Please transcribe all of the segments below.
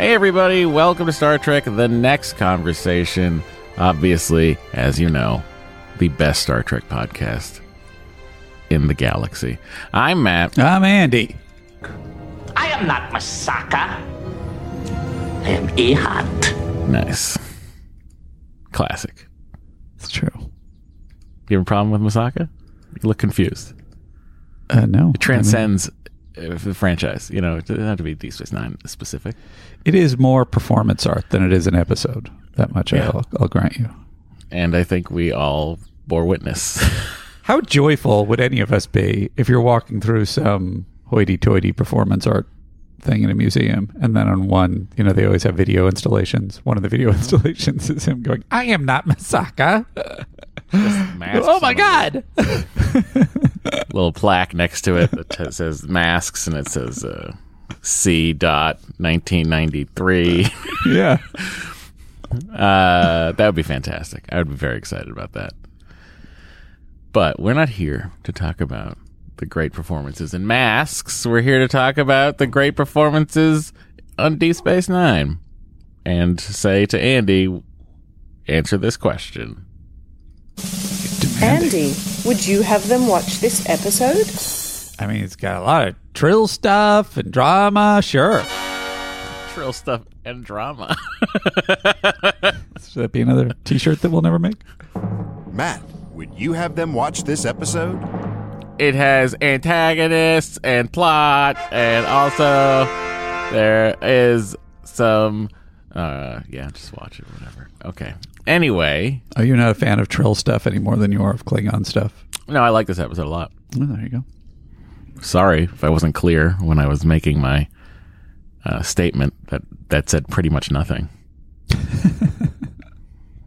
Hey, everybody, welcome to Star Trek The Next Conversation. Obviously, as you know, the best Star Trek podcast in the galaxy. I'm Matt. I'm Andy. I am not Masaka. I am Ihat. Nice. Classic. It's true. You have a problem with Masaka? You look confused. Uh, no. It transcends the franchise. You know, it doesn't have to be Deep Space Nine specific. It is more performance art than it is an episode. That much Yeah. I'll, I'll grant you. And I think we all bore witness. How joyful would any of us be if you're walking through some hoity-toity performance art thing in a museum, and then on one, you know, they always have video installations. One of the video installations is him going, "I am not Masaka." Oh my god! Little plaque next to it that t- says masks and it says uh, C dot 1993. yeah. Uh, that would be fantastic. I would be very excited about that. But we're not here to talk about the great performances in masks. We're here to talk about the great performances on Deep Space Nine and say to Andy, answer this question. Andy, would you have them watch this episode? I mean, it's got a lot of trill stuff and drama. Sure. Trill stuff and drama. Should that be another T-shirt that we'll never make? Matt, would you have them watch this episode? it has antagonists and plot, and also there is some. Uh, yeah, just watch it, whatever. Okay. Anyway, Oh, you're not a fan of trill stuff any more than you are of Klingon stuff. no, I like this episode a lot. Oh, there you go. Sorry if I wasn't clear when I was making my uh, statement that that said pretty much nothing.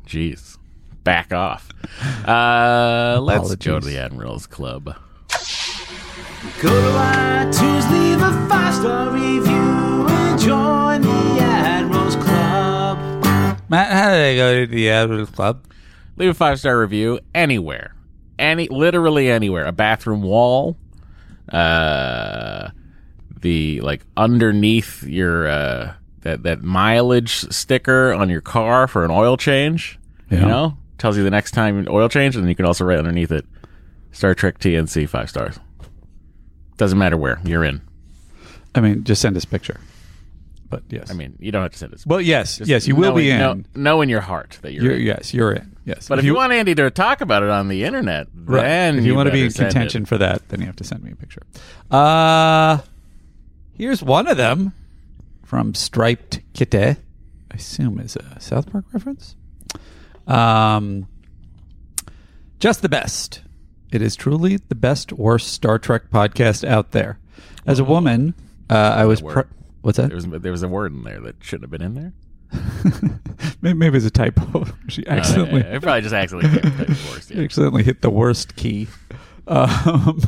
Jeez, back off. Uh, let's go to Apologies. the Admirals Club. Go to iTunes, leave a five star review, and Matt, how did I go to the Admirals Club? leave a five star review anywhere. Any literally anywhere. A bathroom wall uh the like underneath your uh that that mileage sticker on your car for an oil change you know? Tells you the next time an oil change and then you can also write underneath it star trek tnc five stars. Doesn't matter where. You're in. I mean, just send us a picture. But yes, i mean you don't have to send this. well, yes, Just yes, you will be in- know, know in your heart that you're, You're, in. yes, you're in. Yes, but if you, want andy to talk about it on the internet right, then if you, want to be in send it. contention for that, then you have to send me a picture. Uh here's one of them from Striped Kitty. I assume is a South Park reference. Um, just the best. It is truly the best worst Star Trek podcast out there. As a woman, uh, I was. word. What's that? There was there was a word in there that shouldn't have been in there. maybe, maybe it's a typo. she accidentally, Uh, it probably just accidentally came type worse. Yeah. accidentally hit the worst key. Um,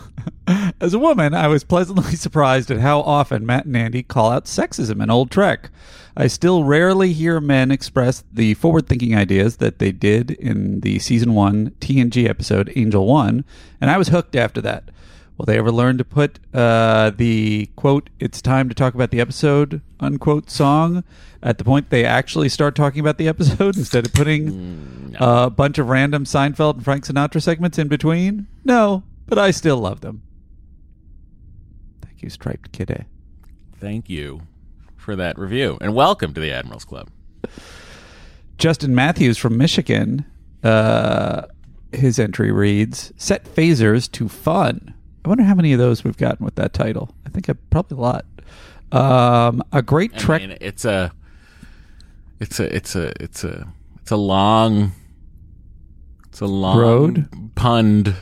as a woman, I was pleasantly surprised at how often Matt and Andy call out sexism in old Trek. I still rarely hear men express the forward thinking ideas that they did in the season one TNG episode Angel One, and I was hooked after that. Will they ever learn to put uh, the quote, it's time to talk about the episode, unquote, song at the point they actually start talking about the episode instead of putting a bunch of random Seinfeld and Frank Sinatra segments in between? No, but I still love them. Thank you, Striped Kitty. Thank you for that review, and welcome to the Admirals Club. Justin Matthews from Michigan, uh, his entry reads Set phasers to fun. I wonder how many of those we've gotten with that title. I think a, probably a lot. Um, a great I trek. mean, it's a, it's a, it's a, it's a, it's a long It's a long Road? punned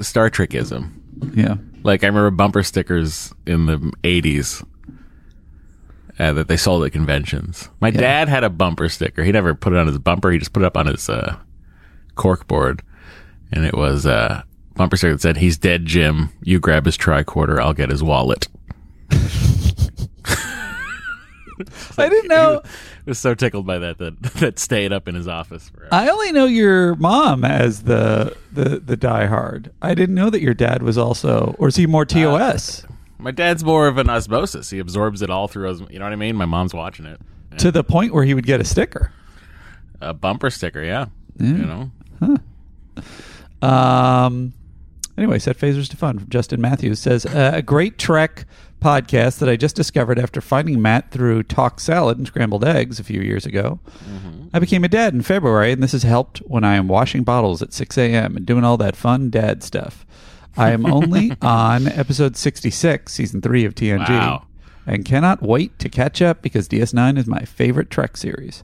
Star Trekism. Yeah. Like I remember bumper stickers in the '80s uh, that they sold at conventions. My dad had a bumper sticker. He never put it on his bumper. He just put it up on his uh, cork board, and it was a bumper sticker that said, "He's dead, Jim. You grab his tricorder. I'll get his wallet." I didn't know. I was so tickled by that that that stayed up in his office forever. I only know your mom as the the the diehard. I didn't know that your dad was also, or is he more TOS? My dad's more of an osmosis. He absorbs it all through. His, you know what I mean? My mom's watching it. to the point where he would get a sticker. A bumper sticker, yeah. You know, Um. Anyway, set phasers to fun Justin Matthews says uh, a great Trek podcast that I just discovered after finding Matt through Talk Salad and Scrambled Eggs a few years ago. I became a dad in February, and this has helped when I am washing bottles at 6 a.m. and doing all that fun dad stuff. I am only on episode 66, season three of TNG, Wow. and cannot wait to catch up because DS9 is my favorite Trek series.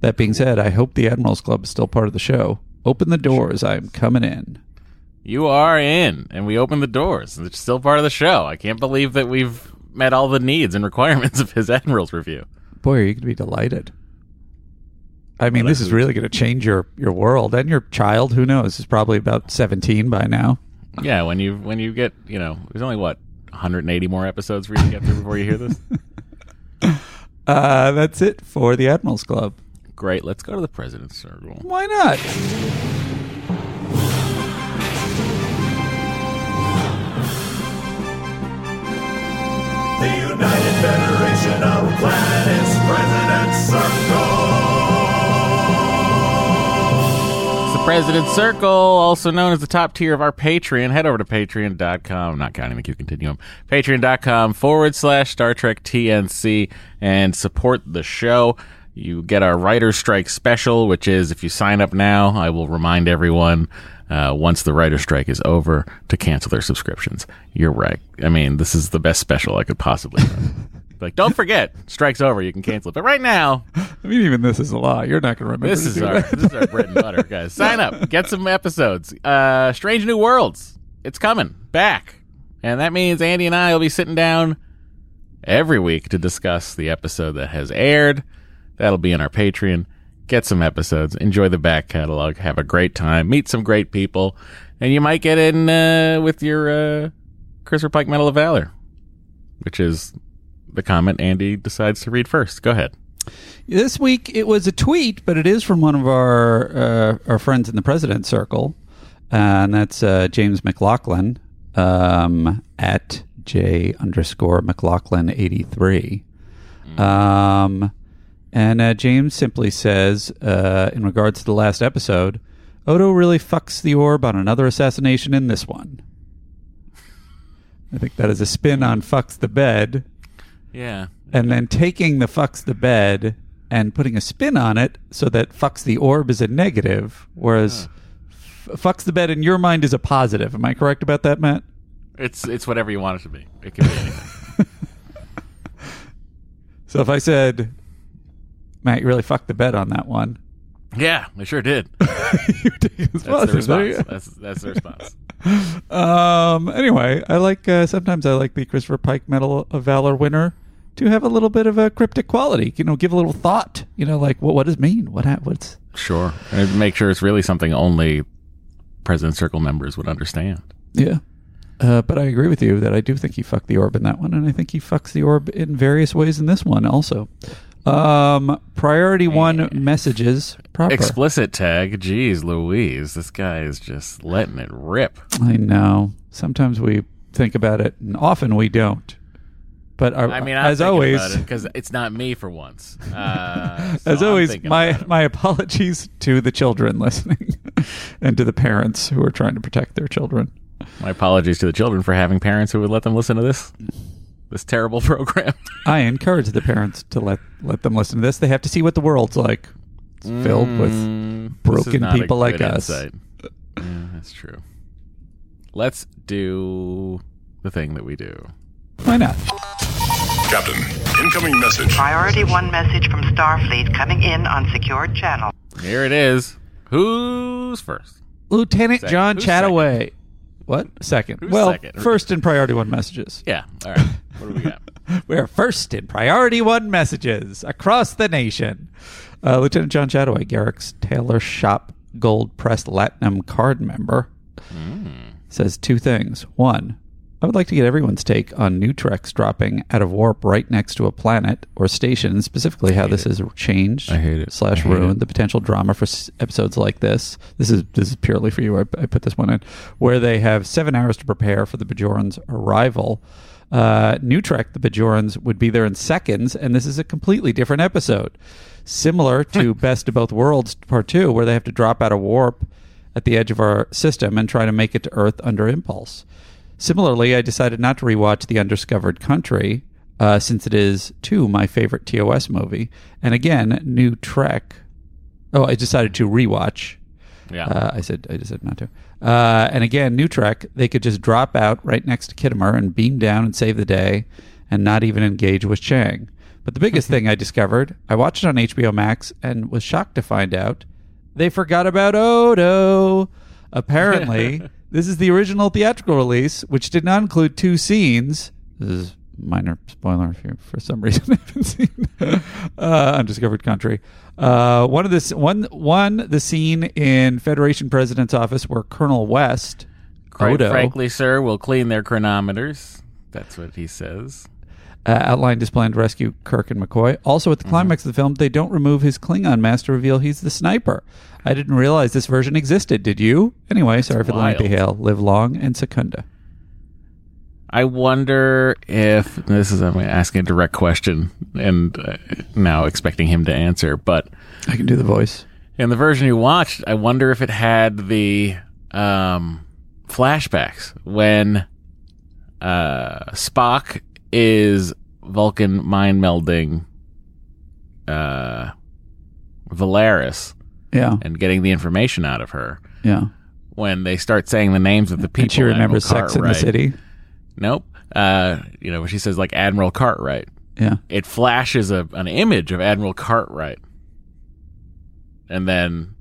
That being said, I hope the Admirals Club is still part of the show. Open the doors, I am coming in. You are in, and we open the doors. It's still part of the show. I can't believe that we've met all the needs and requirements of his Admiral's review. Boy, are you going to be delighted. I mean, this is really going to change your, your world and your child. Who knows? Is probably about 17 by now. Yeah, when you when you get you know, there's only what 180 more episodes for you to get through before you hear this. Uh, that's it for the Admirals Club. Great. Let's go to the President's Circle. Why not? United Federation of Planets President Circle. It's the President's Circle, also known as the top tier of our Patreon. Head over to patreon.com, not counting the Q Continuum, patreon.com forward slash Star Trek TNC and support the show. You get our Writer's Strike special, which is if you sign up now, I will remind everyone uh, once the Writer's Strike is over to cancel their subscriptions. You're right. I mean, this is the best special I could possibly like, don't forget, strike's over. You can cancel it. But right now, I mean, even this is a lie. You're not going to remember. this to is our that. this is our bread and butter, guys. Sign up, get some episodes. Uh, Strange New Worlds, it's coming back, and that means Andy and I will be sitting down every week to discuss the episode that has aired. That'll be in our Patreon. Get some episodes, enjoy the back catalog, have a great time, meet some great people, and you might get in uh, with your uh, Christopher Pike Medal of Valor, which is the comment Andy decides to read first. Go ahead. This week it was a tweet, but it is from one of our uh, our friends in the President Circle, and that's uh, James McLaughlin um, at J underscore McLaughlin eighty three. Um, and uh, James simply says, uh, in regards to the last episode, Odo really fucks the orb on another assassination in this one. I think that is a spin on fucks the bed Yeah. and then taking the fucks the bed and putting a spin on it so that fucks the orb is a negative, whereas f- fucks the bed in your mind is a positive. Am I correct about that, Matt? It's it's whatever you want it to be. It can be anything. So if I said, Matt, you really fucked the bed on that one, yeah, I sure did. you take it as That's the. There you response. That's that's the response. Um, anyway, I like uh, sometimes I like the Christopher Pike Medal of Valor winner to have a little bit of a cryptic quality. You know, give a little thought. You know, like what what does it mean? What what's Sure. And make sure it's really something only President Circle members would understand. Yeah. Uh, but I agree with you that I do think he fucked the orb in that one, and I think he fucks the orb in various ways in this one also. Um, priority one messages proper. Explicit tag. Jeez Louise. This guy is just letting it rip. I know. Sometimes we think about it, and often we don't. But our, I mean, I'm as always, because it's not me for once. Uh, so as I'm always, my my apologies to the children listening, and to the parents who are trying to protect their children. my apologies to the children for having parents who would let them listen to this this terrible program. I encourage the parents to let let them listen to this. They have to see what the world's like. It's filled with Mm, this broken people like good us. Yeah, that's true. Let's do the thing that we do. Why not? Captain, incoming message. Priority one message from Starfleet coming in on secured channel. Here it is. Who's first? Lieutenant Second. John Who's Chataway. What? Second. Who's well, second? first in priority one messages. Yeah. All right. What do we got? We're first in priority one messages across the nation. Uh, Lieutenant John Chataway, Garak's Tailor Shop Gold Press Platinum card member, says two things. One, I would like to get everyone's take on new treks dropping out of warp right next to a planet or station, specifically how this has changed I hate it. slash hate ruined it. the potential drama for s- episodes like this. This is this is purely for you. I, I put this one in where they have seven hours to prepare for the Bajorans' arrival. Uh, New Trek, the Bajorans would be there in seconds, and this is a completely different episode, similar to Best of Both Worlds Part Two, where they have to drop out of warp at the edge of our system and try to make it to Earth under impulse. Similarly, I decided not to rewatch The Undiscovered Country uh, since it is, too, my favorite TOS movie. And again, New Trek. Oh, I decided to rewatch. Yeah. Uh, I said I just said not to. Uh, and again, New Trek, they could just drop out right next to Khitomer and beam down and save the day, and not even engage with Chang. But the biggest thing I discovered, I watched it on HBO Max and was shocked to find out they forgot about Odo. Apparently, this is the original theatrical release, which did not include two scenes. This is minor spoiler if you for some reason I haven't seen uh, Undiscovered Country. Uh, one of this one one the scene in Federation President's office where Colonel West Quite Odo frankly, sir, we'll clean their chronometers. That's what he says. uh, outlined his plan to rescue Kirk and McCoy. Also, at the climax of the film, they don't remove his Klingon mask to reveal he's the sniper. I didn't realize this version existed. Did you? Anyway, sorry for the lengthy hail. Live long and secunda. I wonder if this is I'm asking a direct question and uh, now expecting him to answer, but I can do the voice. in the version you watched, I wonder if it had the um, flashbacks when uh, Spock is Vulcan mind melding uh, Valeris Yeah, and getting the information out of her. yeah. When they start saying the names of the people, And she remembers Admiral Sex in the Cartwright. City. Nope. Uh, you know, when she says like Admiral Cartwright, Yeah. it flashes a, an image of Admiral Cartwright. And then,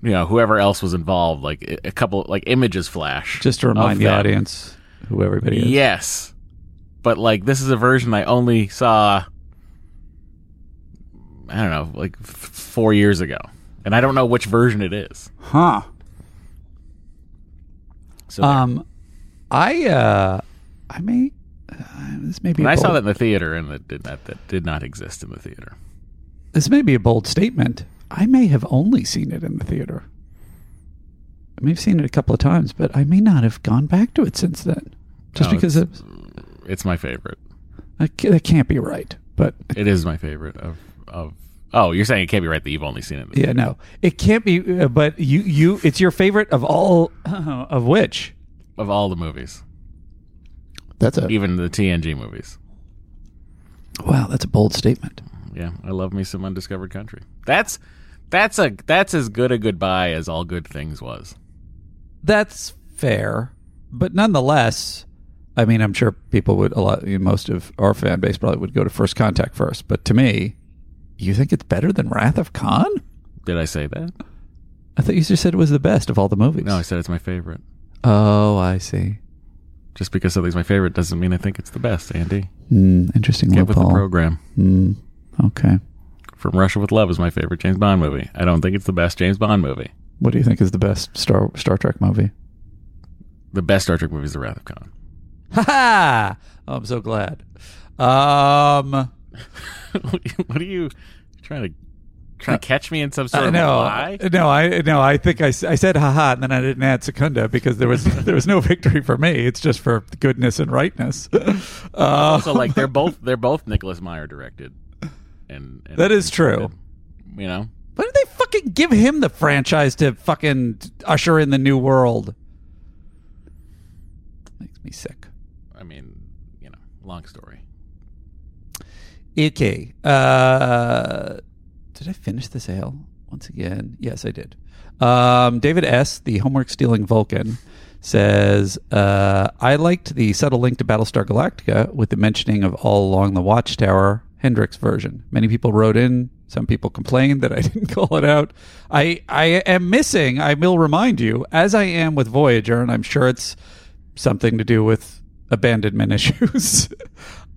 you know, whoever else was involved, like a couple, like images flash. Just to remind the them. audience who everybody is. Yes. But like, this is a version I only saw, I don't know, like f- four years ago. And I don't know which version it is. Huh. So there. Um, I uh, I may uh, this may be. and I saw that in the theater and it did not, that did not exist in the theater. This may be a bold statement. I may have only seen it in the theater. I may have seen it a couple of times, but I may not have gone back to it since then. Just No, because it's, it's my favorite. I that can't be right. But It is my favorite of of. Oh, you're saying it can't be right that you've only seen it. yeah, no, it can't be. Uh, but you, you, it's your favorite of all of which. of all the movies, That's a even the TNG movies. wow. That's a bold statement. Yeah, I love me some Undiscovered Country. That's that's a that's as good a goodbye as all good things was. That's fair, but nonetheless, I mean, I'm sure people would a lot. Most of our fan base probably would go to First Contact first. But to me, you think it's better than Wrath of Khan? Did I say that? I thought you just said it was the best of all the movies. No, I said it's my favorite. Oh, I see. Just because something's my favorite doesn't mean I think it's the best. Andy, Hmm, interesting get with the program. Hmm, okay. From Russia with Love is my favorite James Bond movie. I don't think it's the best James Bond movie. What do you think is the best Star Star Trek movie? The best Star Trek movie is The Wrath of Khan. Ha ha! Oh, I'm so glad. Um, what are you trying to trying to catch me in some sort I of know, lie? no, I no, I think I, I said haha, and then I didn't add secunda because there was there was no victory for me. It's just for goodness and rightness. Uh, also, like they're both they're both Nicholas Meyer directed, and, and That is true. You know, why did they fucking give him the franchise to fucking usher in the new world? Makes me sick. I mean, you know, long story. Okay. Uh, did I finish this ale once again? Yes, I did. Um, David S., the homework stealing Vulcan, says, uh, I liked the subtle link to Battlestar Galactica with the mentioning of All Along the Watchtower Hendrix version. Many people wrote in Some people complained that I didn't call it out. I I am missing. I will remind you, as I am with Voyager, and I'm sure it's something to do with abandonment issues.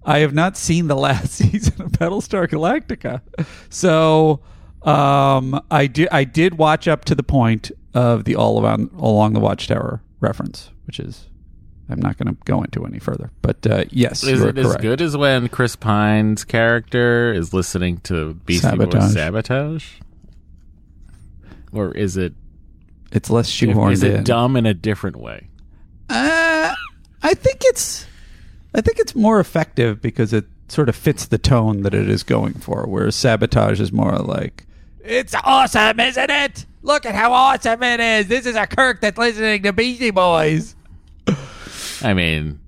I have not seen the last season of Battlestar Galactica, so um, I did. I did watch up to the point of the all around along the Watchtower reference, which is I'm not going to go into any further. But uh, yes, Is it as good as when Chris Pine's character is listening to Beastie Sabotage. Boys sabotage? Or is it It's less shoehorned is it in. dumb in a different way? Uh, I think it's I think it's more effective because it sort of fits the tone that it is going for. Whereas sabotage is more like it's awesome, isn't it? Look at how awesome it is. This is a Kirk that's listening to Beastie Boys. I mean,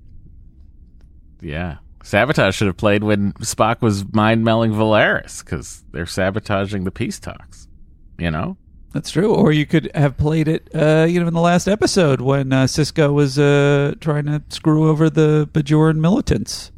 yeah. Sabotage should have played when Spock was mind melding Valeris because they're sabotaging the peace talks. You know? That's true. Or you could have played it, uh, you know, in the last episode when uh, Sisko was uh, trying to screw over the Bajoran militants.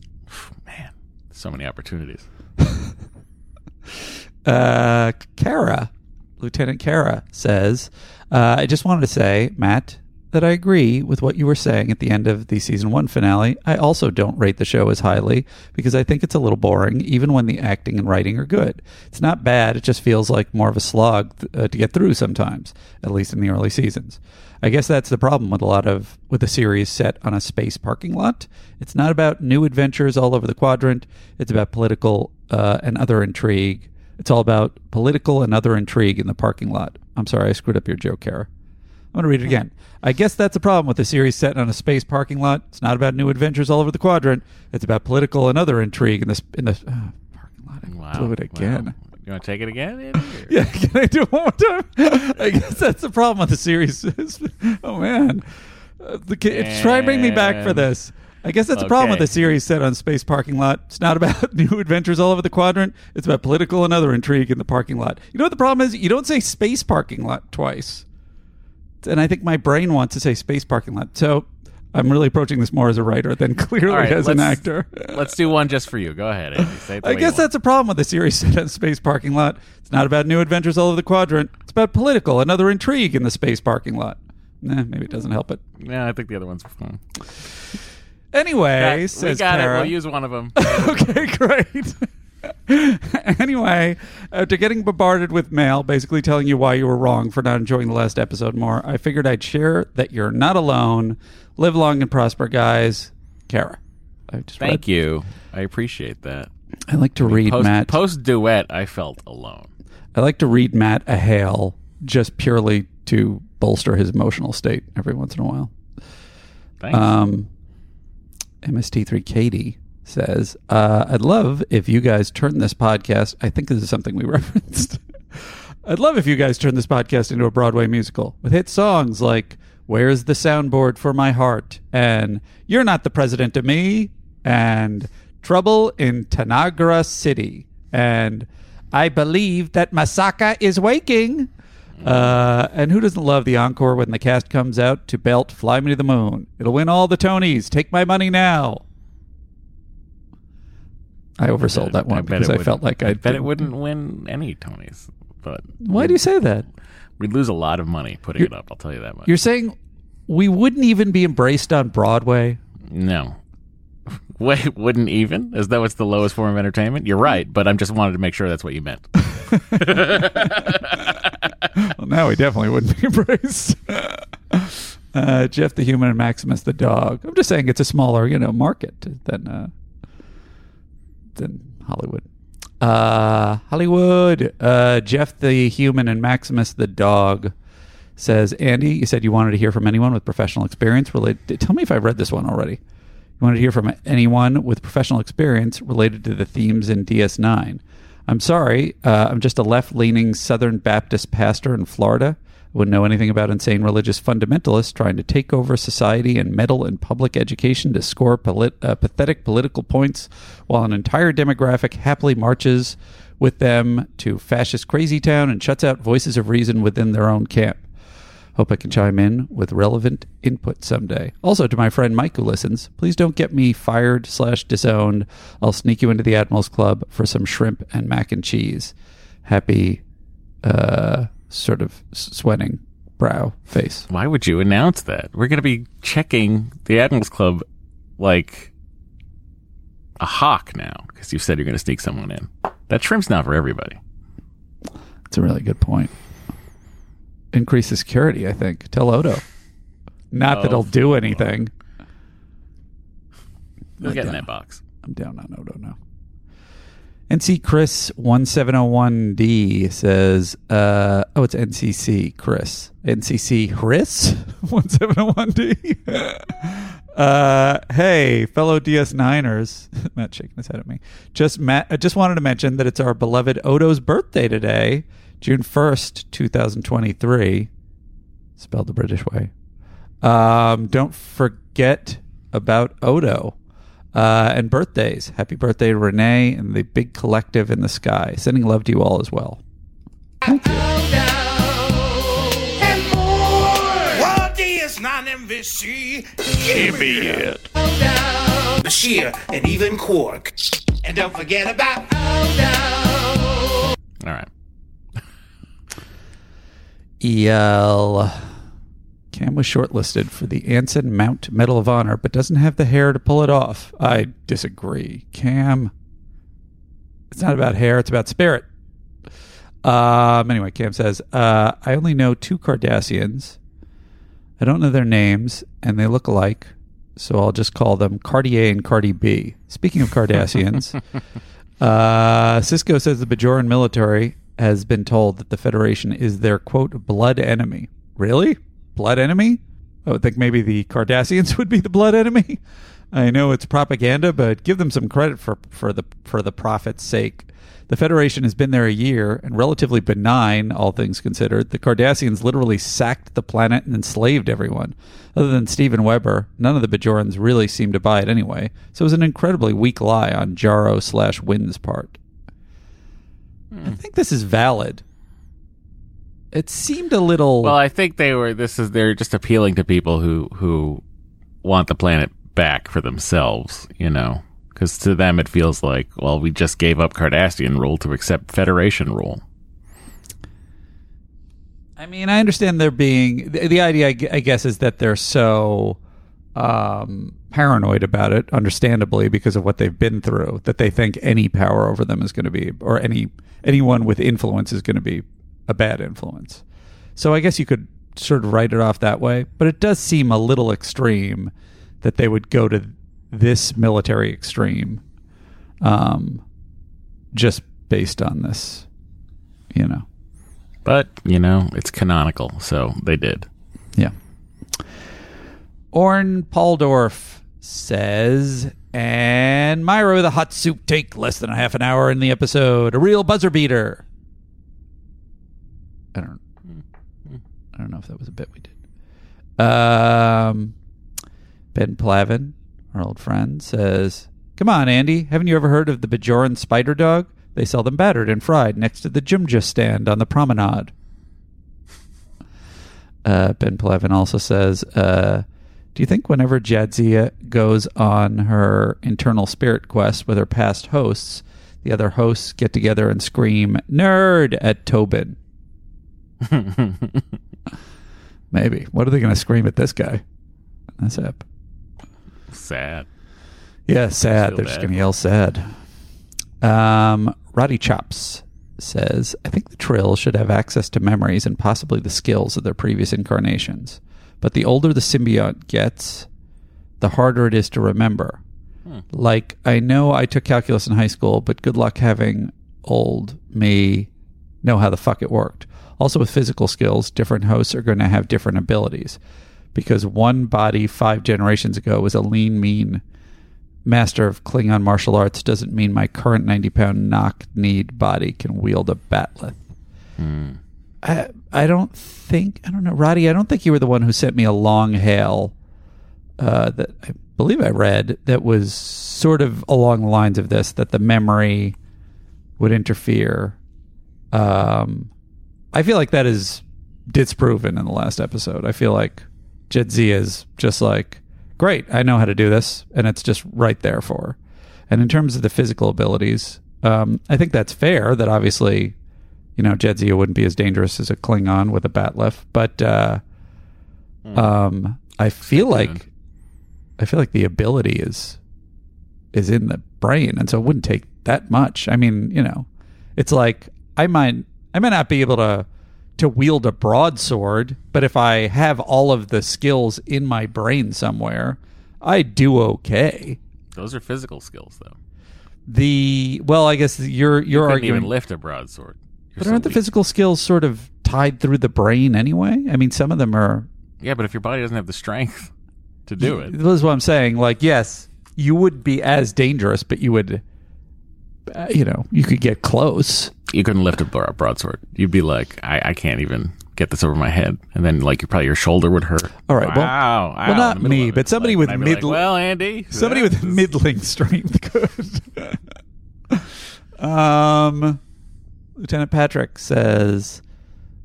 Man, so many opportunities. uh, Kara, Lieutenant Kara says, uh, I just wanted to say, Matt, that I agree with what you were saying at the end of the season one finale. I also don't rate the show as highly because I think it's a little boring, even when the acting and writing are good. It's not bad, it just feels like more of a slog uh, to get through sometimes, at least in the early seasons. I guess that's the problem with a lot of with a series set on a space parking lot. It's not about new adventures all over the quadrant. It's about political uh, and other intrigue. It's all about political and other intrigue in the parking lot. I'm sorry, I screwed up your joke, Kara. I'm going to read it again. I guess that's a problem with a series set on a space parking lot. It's not about new adventures all over the quadrant. It's about political and other intrigue in the sp- in the uh, parking lot. I Wow. blew it again. Wow. You want to take it again? Andy, or- Yeah, can I do it one more time? I guess that's the problem with the series. oh man, uh, the, try and bring me back for And- this. I guess that's the problem with Okay. the series set on space parking lot. It's not about new adventures all over the quadrant. It's about political and other intrigue in the parking lot. You know what the problem is? You don't say space parking lot twice, and I think my brain wants to say space parking lot. So I'm really approaching this more as a writer than clearly right, as an actor. Let's do one just for you. Go ahead, Andy. Say I guess that's a problem with the series set on space parking lot. It's not about new adventures all over the quadrant. It's about political another intrigue in the space parking lot. Nah, maybe it doesn't help it. Yeah, I think the other one's fun. Anyway, we says got it. We'll use one of them. okay, great. anyway, after getting bombarded with mail, basically telling you why you were wrong for not enjoying the last episode more, I figured I'd share that you're not alone. Live long and prosper, guys. Kara. I just Thank you. I appreciate that. I like to read Post, Matt. post duet, I felt alone. I like to read Matt a hail just purely to bolster his emotional state every once in a while. Thanks. Um, MST3 Katie says, uh, I'd love if you guys turn this podcast. I think this is something we referenced. I'd love if you guys turn this podcast into a Broadway musical with hit songs like Where's the Soundboard for My Heart? and You're Not the President to Me and Trouble in Tanagra City and I Believe That Masaka is Waking. Uh, and who doesn't love the encore when the cast comes out to belt Fly Me to the Moon? It'll win all the Tonys. Take my money now. I oversold that one bet because I felt like I'd I bet it wouldn't win any Tonys. But Why do you say that? we'd lose a lot of money putting it up. I'll tell you that much. You're saying we wouldn't even be embraced on Broadway? No. Wait, wouldn't even? Is that what's the lowest form of entertainment? You're right, but I'm just wanted to make sure that's what you meant. Well, now we definitely wouldn't be embraced. uh, Jeff the human and Maximus the dog. I'm just saying it's a smaller, you know, market than uh, than Hollywood. Uh, Hollywood. Uh, Jeff the human and Maximus the dog says, Andy, you said you wanted to hear from anyone with professional experience related. Tell me if I've read this one already. You wanted to hear from anyone with professional experience related to the themes in DS9. I'm sorry, uh, I'm just a left leaning Southern Baptist pastor in Florida. I wouldn't know anything about insane religious fundamentalists trying to take over society and meddle in public education to score polit- uh, pathetic political points while an entire demographic happily marches with them to fascist crazy town and shuts out voices of reason within their own camp. Hope I can chime in with relevant input someday. Also, to my friend Mike who listens, please don't get me fired slash disowned. I'll sneak you into the Admirals Club for some shrimp and mac and cheese. happy, uh, sort of sweating brow face. Why would you announce that? We're going to be checking the Admirals Club like a hawk now because you said you're going to sneak someone in. That shrimp's not for everybody. That's a really good point. Increase the security, I think. Tell Odo. Not that Oh, it'll do anything. They'll get in that box. I'm down on Odo now. NC Chris 1701D says, uh, oh, it's NCC Chris. NCC Chris 1701D. uh, hey, fellow DS9ers. Matt shaking his head at me. Just Matt, I just wanted to mention that it's our beloved Odo's birthday today, June 1st, 2023. Spelled the British way. Um, don't forget about Odo uh, and birthdays. Happy birthday to Renee and the big collective in the sky. Sending love to you all as well. Thank you. Walt DS9 MVC. Give me it. Bashir and even Quark. And don't forget about All right. EL. Cam was shortlisted for the Anson Mount Medal of Honor, but doesn't have the hair to pull it off. I disagree. Cam, it's not about hair, it's about spirit. Um, anyway, Cam says, uh, I only know two Cardassians. I don't know their names, and they look alike, so I'll just call them Cartier and Cardi B. Speaking of Cardassians, uh, Sisko says the Bajoran military has been told that the Federation is their quote blood enemy. Really? Blood enemy? I would think maybe the Cardassians would be the blood enemy. I know it's propaganda, but give them some credit for for the for the profit's sake. The Federation has been there a year and relatively benign, all things considered. The Cardassians literally sacked the planet and enslaved everyone. Other than Stephen Weber, none of the Bajorans really seemed to buy it anyway. So it was an incredibly weak lie on Jaro slash Wynn's part. Hmm. I think this is valid. It seemed a little. Well, I think they were. This is they're just appealing to people who who want the planet back for themselves. You know, because to them it feels like, well, we just gave up Cardassian rule to accept Federation rule. I mean, I understand there being the, the idea. I guess is that they're so um, paranoid about it, understandably, because of what they've been through, that they think any power over them is going to be, or any anyone with influence is going to be a bad influence. So I guess you could sort of write it off that way, but it does seem a little extreme that they would go to this military extreme, um, just based on this, you know. But you know, it's canonical, so they did. Yeah. Orn Pauldorf says, and Mira with a hot soup take less than a half an hour in the episode. A real buzzer beater. I don't I don't know if that was a bit we did. Um Ben Plavin, our old friend, says, Come on, Andy. Haven't you ever heard of the Bajoran spider dog? They sell them battered and fried next to the Jumja stand on the promenade. Uh, ben Plevin also says, uh, Do you think whenever Jadzia goes on her internal spirit quest with her past hosts, the other hosts get together and scream "nerd" at Tobin? Maybe. What are they going to scream at this guy? That's up. Sad. Yeah, sad. They're just going to yell sad. Um, Roddy Chops says, I think the Trill should have access to memories and possibly the skills of their previous incarnations. But the older the symbiote gets, the harder it is to remember. Like, I know I took calculus in high school, but good luck having old me know how the fuck it worked. Also, with physical skills, different hosts are going to have different abilities. Because one body five generations ago was a lean, mean master of Klingon martial arts doesn't mean my current 90 pound knock kneed body can wield a bat'leth. I, I don't think, I don't know, Roddy, I don't think you were the one who sent me a long hail uh, that I believe I read that was sort of along the lines of this that the memory would interfere. Um, I feel like that is disproven in the last episode. I feel like Jadzia is just like, great, I know how to do this, and it's just right there for her. And in terms of the physical abilities, um, I think that's fair that obviously you know, Jadzia wouldn't be as dangerous as a Klingon with a bat'leth, but uh, um, I feel like. I feel like the ability is is in the brain, and so it wouldn't take that much. I mean, you know, it's like I might I may not be able to to wield a broadsword, but if I have all of the skills in my brain somewhere, I do okay. Those are physical skills, though. The well, I guess you're You you're couldn't arguing, even lift a broadsword. You're but so aren't the weak. physical skills sort of tied through the brain anyway? I mean, some of them are. Yeah, but if your body doesn't have the strength to do it, This is what I'm saying. Like, yes, you would be as dangerous, but you would, uh, you know, you could get close. You couldn't lift a broadsword. You'd be like, I, I can't even get this over my head, and then like you probably your shoulder would hurt. All right, well- wow, well, not in the middle me, but somebody Like, with and I'd like, mid- well, Andy, Somebody with is- middling strength could. um, Lieutenant Patrick says,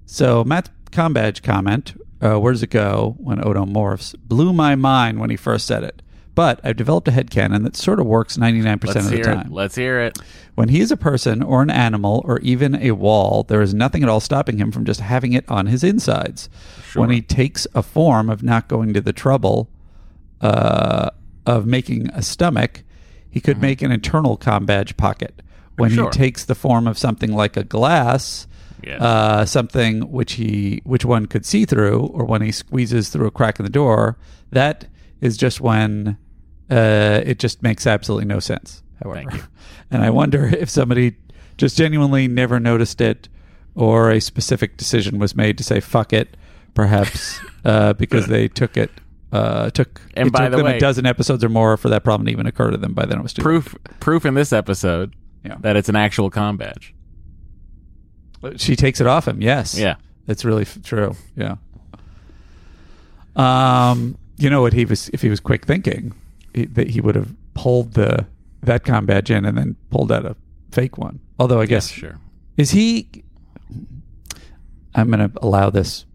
so Matt com badge comment, uh, where does it go when Odo morphs, blew my mind when he first said it. But I've developed a headcanon that sort of works 99% Let's of the hear time. it. Let's hear it. When he is a person or an animal or even a wall, there is nothing at all stopping him from just having it on his insides. When he takes a form of not going to the trouble uh, of making a stomach, he could make an internal com badge pocket. When. Sure. he takes the form of something like a glass, uh, something which he which one could see through, or when he squeezes through a crack in the door, that is just when uh, it just makes absolutely no sense. However, Thank you. and I wonder if somebody just genuinely never noticed it, or a specific decision was made to say "fuck it," perhaps uh, because they took it. Uh, took And it by took the them way- a dozen episodes or more for that problem to even occur to them. By then, it was too proof proof in this episode Yeah. that it's an actual com badge. She takes it off him. Yes. Yeah. That's really f- true. Yeah. Um, you know what he was if he was quick thinking, he, that he would have pulled the that com badge in and then pulled out a fake one. Although I guess Sure. is he? I'm going to allow this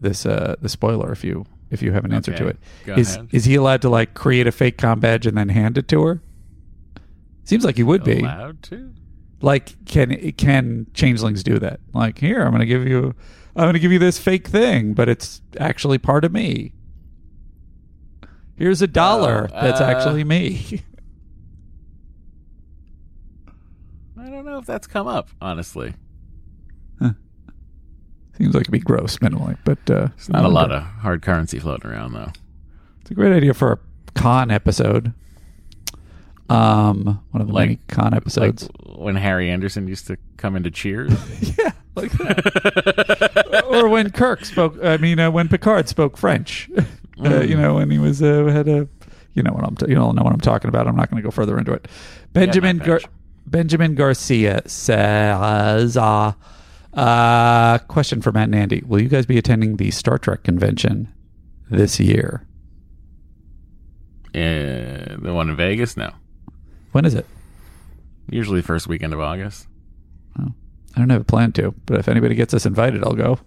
this uh the spoiler if you if you have an answer to Okay. it. Go Is ahead. is he allowed to like create a fake com badge and then hand it to her? Seems like he would be Allowed to? like can can changelings do that like here i'm gonna give you i'm gonna give you this fake thing but it's actually part of me here's a dollar Oh, that's uh, actually me. I don't know if that's come up, honestly. seems like it'd be gross minimally but uh There's not a lot of hard currency floating around, though. it's a great idea for a con episode. Um one of the Like- many con episodes. Like when Harry Anderson used to come into Cheers. yeah like that. Or when kirk spoke i mean uh, when picard spoke french uh, you know when he was uh, had a you know what i'm t- you all know what i'm talking about i'm not going to go further into it benjamin my Gar- benjamin garcia says uh, uh question for matt and andy will you guys be attending the star trek convention this year uh, the one in Vegas? No. when is it Usually first weekend of August. Oh, I don't have a plan to, but if anybody gets us invited, I'll go.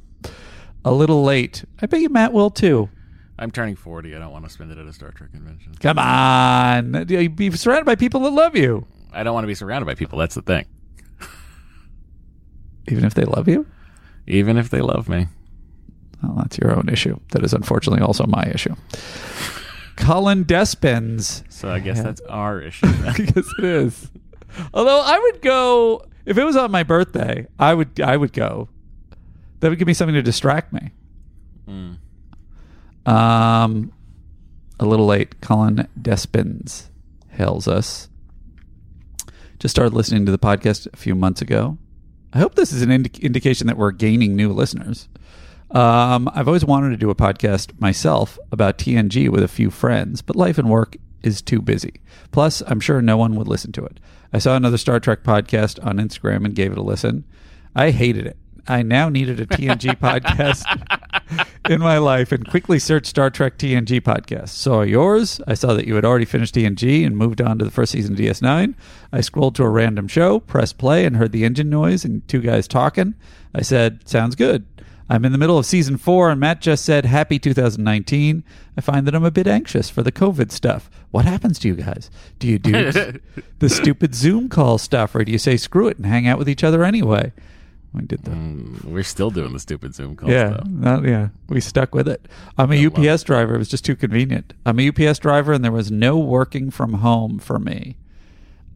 A little late. I bet you Matt will too. I'm turning 40. I don't want to spend it at a Star Trek convention. Come on. Be surrounded by people that love you. I don't want to be surrounded by people. That's the thing. Even if they love you? Even if they love me. Well, that's your own issue. That is unfortunately also my issue. Colin Despens. So I guess that's our issue. then. yes, it is. Although I would go if it was on my birthday, I would I would go. That would give me something to distract me. Hmm. Um, a little late. Colin Despens hails us. Just started listening to the podcast a few months ago. I hope this is an indi- indication that we're gaining new listeners. Um, I've always wanted to do a podcast myself about TNG with a few friends, but life and work is too busy. Plus, I'm sure no one would listen to it. I saw another Star Trek podcast on Instagram and gave it a listen. I hated it. I now needed a TNG podcast in my life and quickly searched Star Trek TNG podcast. Saw yours. I saw that you had already finished TNG and moved on to the first season of DS9. I scrolled to a random show, pressed play, and heard the engine noise and two guys talking. I said, Sounds good. I'm in the middle of season four, and Matt just said, Happy 2019. I find that I'm a bit anxious for the COVID stuff. What happens to you guys? Do you do the stupid Zoom call stuff, or do you say screw it and hang out with each other anyway? We did the Mm, We're still doing the stupid Zoom call yeah, stuff. not, yeah. We stuck with it. I'm a UPS driver. It was just too convenient. I'm a UPS driver, and there was no working from home for me.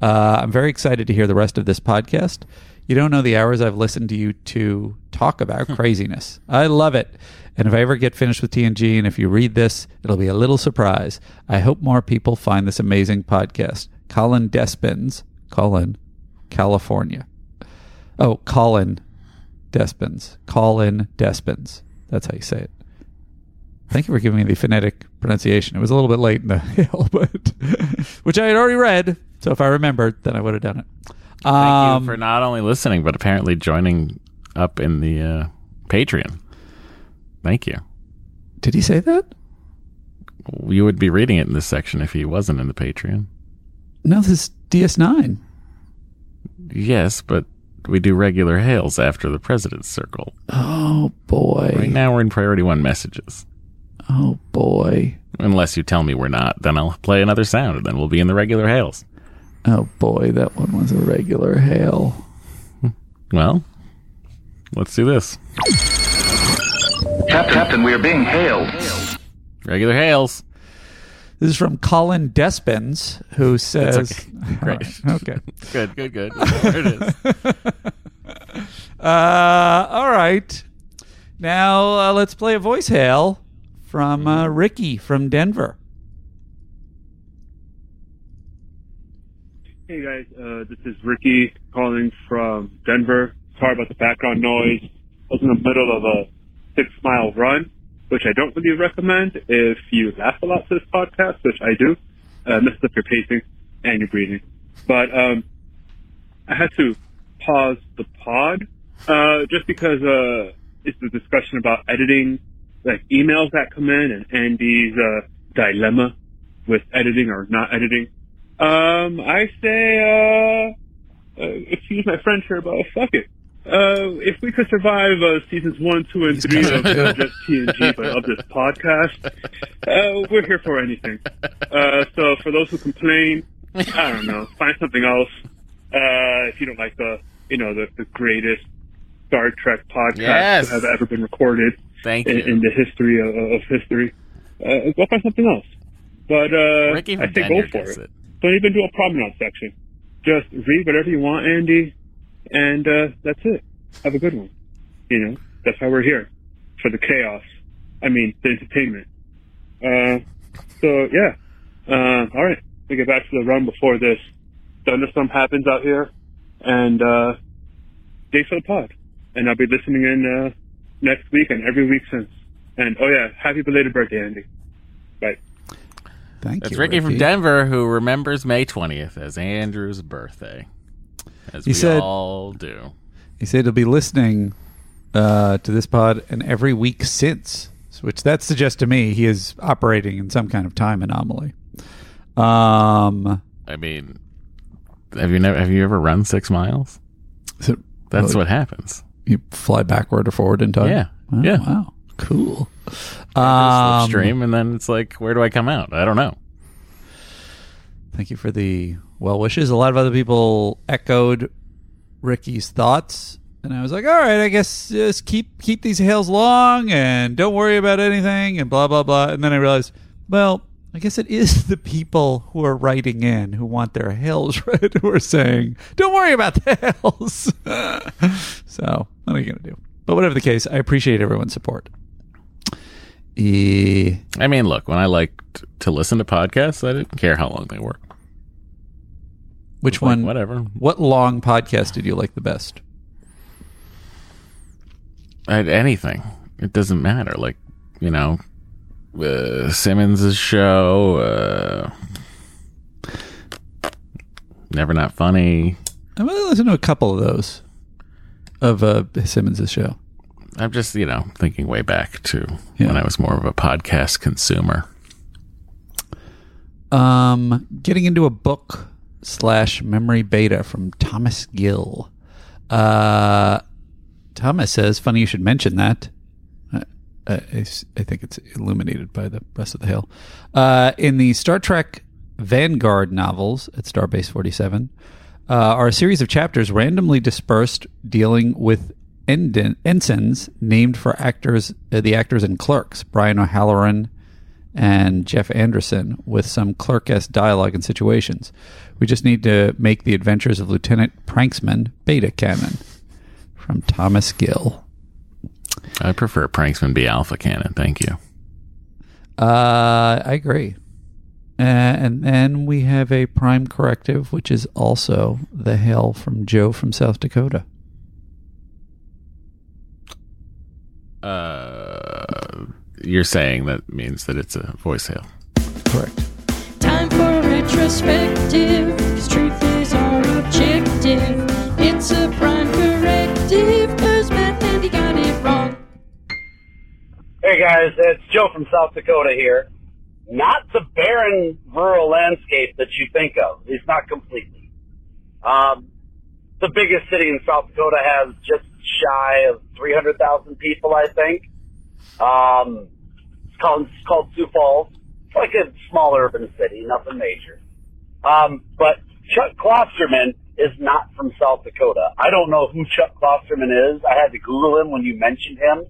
Uh, I'm very excited to hear the rest of this podcast. You don't know the hours I've listened to you two talk about craziness. I love it. And if I ever get finished with TNG, and if you read this, it'll be a little surprise. I hope more people find this amazing podcast. Colin Despins, Colin, California. Oh, Colin Despins. Colin Despins. That's how you say it. Thank you for giving me the phonetic pronunciation. It was a little bit late in the hill, but which I had already read. So if I remembered, then I would have done it. Thank Um, you for not only listening, but apparently joining up in the uh, Patreon. Thank you. did he say that? You would be reading it in this section if he wasn't in the Patreon. No, this is DS9. Yes, but we do regular hails after the President's Circle. Oh boy. Right now, we're in Priority One messages. Oh boy. Unless you tell me we're not, then I'll play another sound, and then we'll be in the regular hails. Oh boy, that one was a regular hail. Well, let's do this. Captain, we are being hailed. Regular hails. This is from Colin Despins, who says, okay. Great. All right, okay. Good, good, good. There it is. Uh, all right. Now uh, let's play a voice hail from uh, Ricky from Denver. Hey guys, uh, this is Ricky calling from Denver. Sorry about the background noise. I was in the middle of a six mile run, which I don't really recommend if you laugh a lot to this podcast, which I do. Uh, messes up your pacing and your breathing. But, um, I had to pause the pod, uh, just because, uh, it's the discussion about editing, like emails that come in and Andy's, uh, dilemma with editing or not editing. Um, I say, uh, uh, excuse my French here, but fuck it. Uh, if we could survive uh, seasons one, two, and three of not just TNG, but of this podcast, uh, we're here for anything. Uh, so for those who complain, I don't know, find something else. Uh, if you don't like the, you know, the, the greatest Star Trek podcast Yes. to have ever been recorded Thank in, you. in the history of, of history, uh, go find something else. But uh, I say go for it. it. Don't even do a promenade section. Just read whatever you want, Andy, and uh, that's it. Have a good one. You know, that's why we're here for the chaos. I mean, the entertainment. Uh, so yeah. Uh, all right, we get back to the run before this thunderstorm happens out here, and uh, stay for the pod. And I'll be listening in uh, next week and every week since. And oh yeah, happy belated birthday, Andy. Bye. Thank you. That's you. Ricky, from Denver who remembers May 20th as Andrew's birthday. As He we said- all do. He said he'll be listening uh, to this pod and every week since, which that suggests to me he is operating in some kind of time anomaly. Um, I mean, have you never have you ever run six miles? so- That's well, what happens. you fly backward or forward in time. Yeah. Wow, Yeah. Wow. Cool. Um, Slipstream, and then it's like, where do I come out? I don't know. Thank you for the well wishes. A lot of other people echoed Ricky's thoughts, and I was like, "All right, I guess just keep keep these hails long and don't worry about anything and blah blah blah." And then I realized, well, I guess it is the people who are writing in who want their hails read who are saying, "Don't worry about the hails." so what are you gonna do? But whatever the case, I appreciate everyone's support. Eh, I mean, look, when I liked to listen to podcasts, I didn't care how long they were. Which Like, one? whatever. What long podcast did you like the best? I, anything. It doesn't matter. Like, you know, uh, Simmons' show, uh, Never Not Funny. I'm gonna listen to a couple of those of uh, Simmons' show. I'm just, you know, thinking way back to Yeah. when I was more of a podcast consumer. Um, getting into a book slash memory beta from Thomas Gill. Uh, Thomas says, "Funny you should mention that." I I, think it's illuminated by the rest of the hail. Uh, in the Star Trek Vanguard novels at Starbase Forty Seven, uh, are a series of chapters randomly dispersed dealing with ensigns named for actors, uh, the actors and Clerks, Brian O'Halloran and Jeff Anderson, with some clerk-esque dialogue and situations. We just need to make the adventures of Lieutenant Pranksman beta canon. From Thomas Gill. I prefer Pranksman be Alpha Cannon. Thank you. Uh, I agree. Uh, and then we have a prime corrective, which is also the hail from Joe from South Dakota. Uh, you're saying that means that it's a voice hail. Correct. Time for retrospective, 'cause truth is our objective. It's a prime corrective, cause Matt and he got it wrong. Hey guys, it's Joe from South Dakota here. Not the barren rural landscape that you think of, at least not completely. Um, the biggest city in South Dakota has just shy of 300,000 people, I think. Um, it's called, it's called Sioux Falls. It's like a small urban city, nothing major. Um, but Chuck Klosterman is not from South Dakota. I don't know who Chuck Klosterman is. I had to Google him when you mentioned him.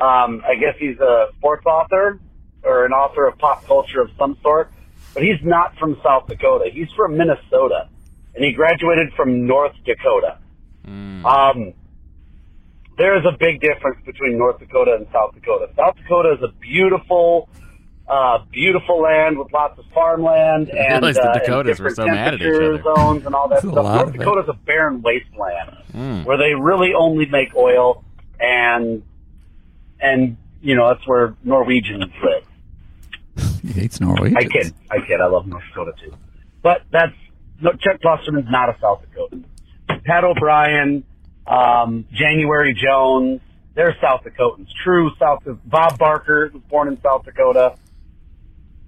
Um, I guess he's a sports author or an author of pop culture of some sort, but he's not from South Dakota. He's from Minnesota, and he graduated from North Dakota. Um, there is a big difference between North Dakota and South Dakota. South Dakota is a beautiful, uh, beautiful land with lots of farmland and, realized the uh, and Dakotas were different so mad at each temperature other. zones and all that That's a stuff. North of it. Dakota's a barren wasteland Mm. where they really only make oil and and you know that's where Norwegians live. He hates Norway. I kid, I kid. I love North Dakota too, but that's no, Chuck Klosterman's not a South Dakotan. Pat O'Brien, um, January Jones, they're South Dakotans. True South. Bob Barker was born in South Dakota.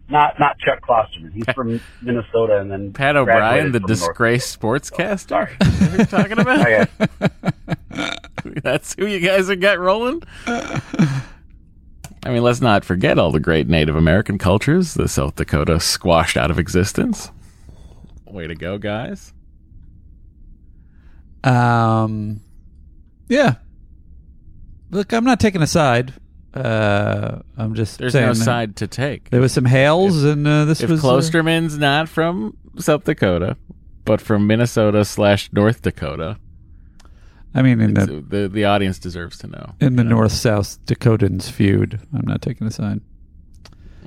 Not not Chuck Klosterman. He's from Minnesota and then Pat O'Brien, the disgraced sportscaster. Sorry. Is that what you're talking about? Okay. That's who you guys are get rolling. I mean, let's not forget all the great Native American cultures the South Dakota squashed out of existence. Way to go, guys! Um, yeah. Look, I'm not taking a side. Uh, I'm just There's saying no that side to take. There was some hails, and uh, this if was uh, Klosterman's not from South Dakota, but from Minnesota slash North Dakota, I mean, in the the the audience deserves to know. in the North South Dakotans feud, I'm not taking a side.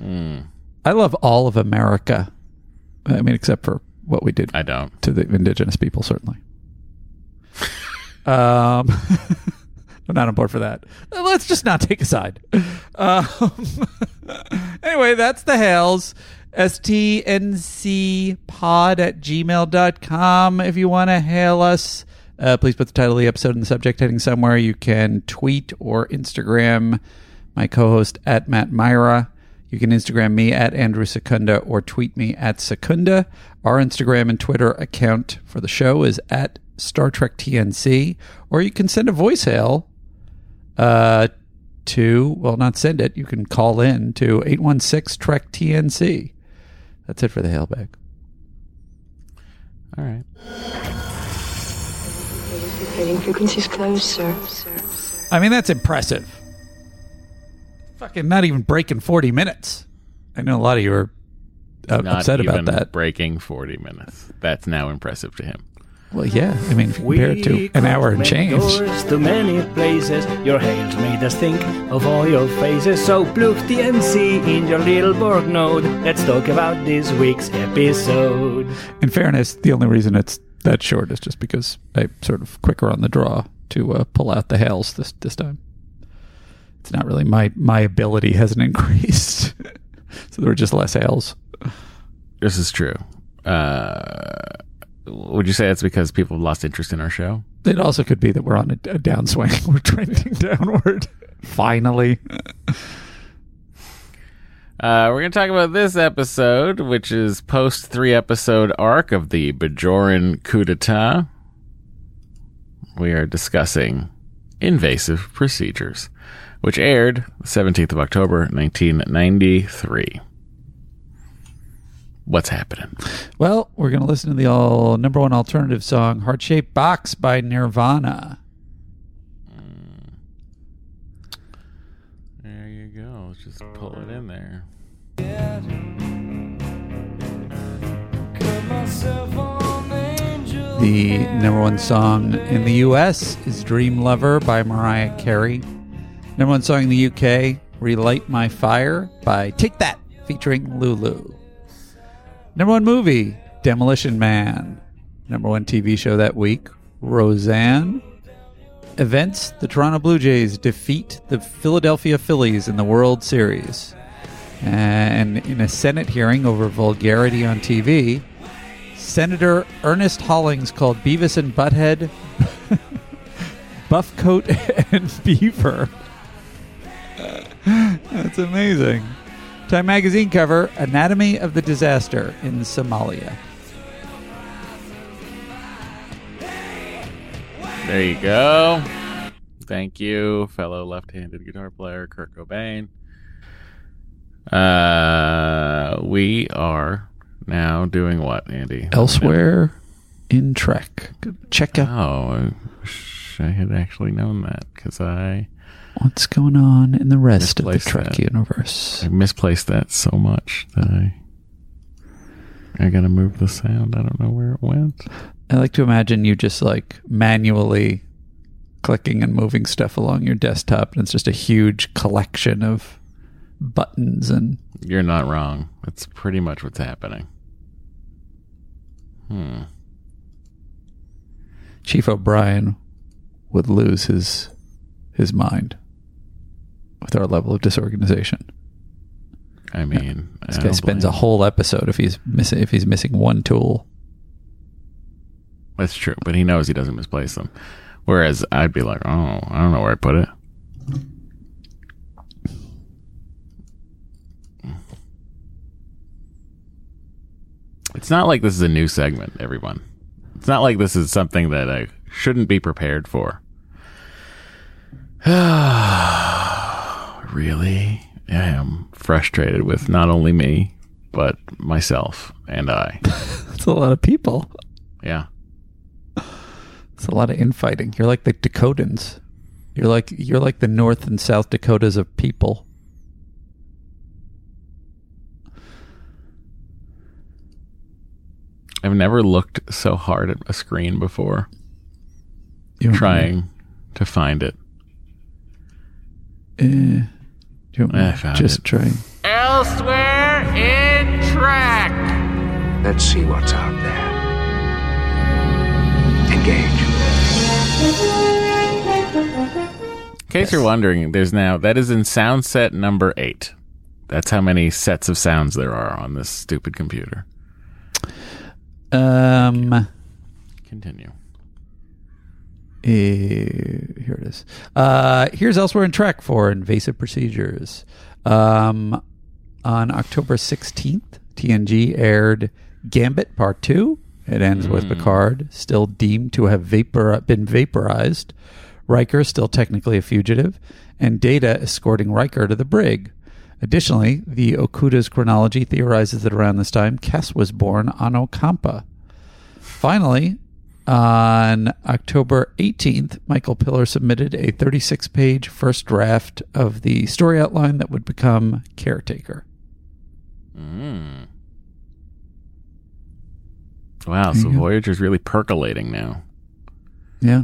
Mm, I love all of America. I mean, except for what we did I don't. to the indigenous people, certainly. Um, I'm not on board for that. Let's just not take a side. Um, anyway, that's the Hails. STNC pod at gmail.com. If you want to hail us, uh, please put the title of the episode in the subject heading somewhere. You can tweet or Instagram my co host at Matt Mira. You can Instagram me at Andrew Secunda or tweet me at Secunda. Our Instagram and Twitter account for the show is at Star Trek TNC. Or you can send a voicemail uh, to, well, not send it, you can call in to 816 Trek TNC. That's it for the hailbag. All right. Trading frequencies closed, sir. I mean, that's impressive. Fucking not even breaking 40 minutes. I know a lot of you are uh, Not upset about that. breaking 40 minutes. That's now impressive to him. Well, yeah. I mean, if you compare it to an hour and change. Doors to many places. Your hails made us think of all your faces. So plug TNC in your little Borg node. Let's talk about this week's episode. In fairness, the only reason it's that short is just because I'm sort of quicker on the draw to uh, pull out the hails this this time. It's not really my my ability hasn't increased, so there were just less hails. This is true. Uh, would you say that's because people have lost interest in our show? It also could be that we're on a, a downswing. We're trending downward. Finally, Uh, we're going to talk about this episode, which is post three episode arc of the Bajoran coup d'etat. We are discussing invasive procedures, which aired the 17th of October, 1993 what's happening? Well, we're going to listen to the all number one alternative song, Heart Shaped Box by Nirvana. There you go. Let's just pull it in there. The number one song in the US is Dream Lover by Mariah Carey. Number one song in the UK, Relight My Fire by Take That featuring Lulu. Number one movie, Demolition Man. Number one TV show that week, Roseanne. Events The Toronto Blue Jays defeat the Philadelphia Phillies in the World Series. And in a Senate hearing over vulgarity on TV, Senator Ernest Hollings called Beavis and Butthead Buffcoat and Beaver. That's amazing. Time magazine cover Anatomy of the Disaster in Somalia. There you go. Thank you, fellow left-handed guitar player Kurt Cobain. Uh, we are now doing what, Andy? Elsewhere in Trek. Check out Oh, I wish I had actually known that because I what's going on in the rest of the Trek that. universe. I misplaced that so much that I I gotta move the sound. I don't know where it went. I like to imagine you just like manually clicking and moving stuff along your desktop, and it's just a huge collection of buttons and You're not wrong. That's pretty much what's happening. Hmm. Chief O'Brien would lose his his mind with our level of disorganization. I mean, This I guy spends a whole episode if he's missing if he's missing one tool. That's true, but he knows he doesn't misplace them. Whereas I'd be like, oh, I don't know where I put it. It's not like this is a new segment, everyone. It's not like this is something that I shouldn't be prepared for. really? I am frustrated with not only me, but myself and I. That's a lot of people. Yeah. It's a lot of infighting. You're like the Dakotans. You're like you're like the North and South Dakotas of people. I've never looked so hard at a screen before. You want trying to find it. Eh, do you want me I found just it. try? Elsewhere in track. Let's see what's out there. Engage. In case you're wondering, there's now that is in sound set number eight. That's how many sets of sounds there are on this stupid computer. Um. Continue. Eh, here it is. Uh, here's elsewhere in track for invasive procedures. Um, on October 16th, TNG aired Gambit Part 2. It ends with Picard still deemed to have vapor- been vaporized, Riker still technically a fugitive, and Data escorting Riker to the brig. Additionally, the Okuda's chronology theorizes that around this time, Kes was born on Ocampa. Finally, on October 18th, Michael Piller submitted a 36 page first draft of the story outline that would become Caretaker. Mm. Wow, There so. Voyager's really percolating now. Yeah.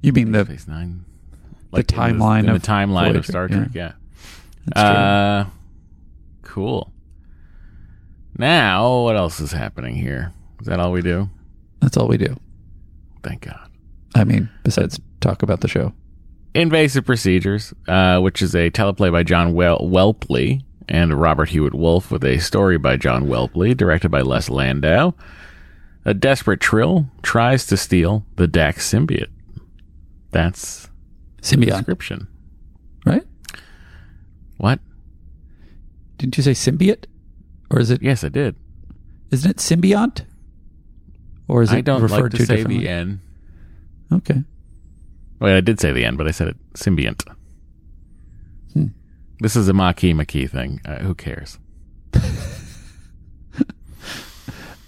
You mean the, Phase nine. the timeline in of the timeline of Star yeah. Trek, yeah. True. Uh, cool. Now, what else is happening here? Is that all we do? That's all we do. Thank God. I mean, besides talk about the show. Invasive Procedures, uh, which is a teleplay by John Wel- Whelpley and Robert Hewitt Wolfe with a story by John Whelpley, directed by Les Landau. A desperate Trill tries to steal the Dax symbiote. That's the Symbiont, description. right? What? Didn't you say symbiote? Or is it, Yes, I did. isn't it symbiont? Or is it I don't referred like to, to say the N. Okay. Wait, I did say the N, but I said it symbiont. Hmm. This is a Maquis McKee thing. Uh, who cares?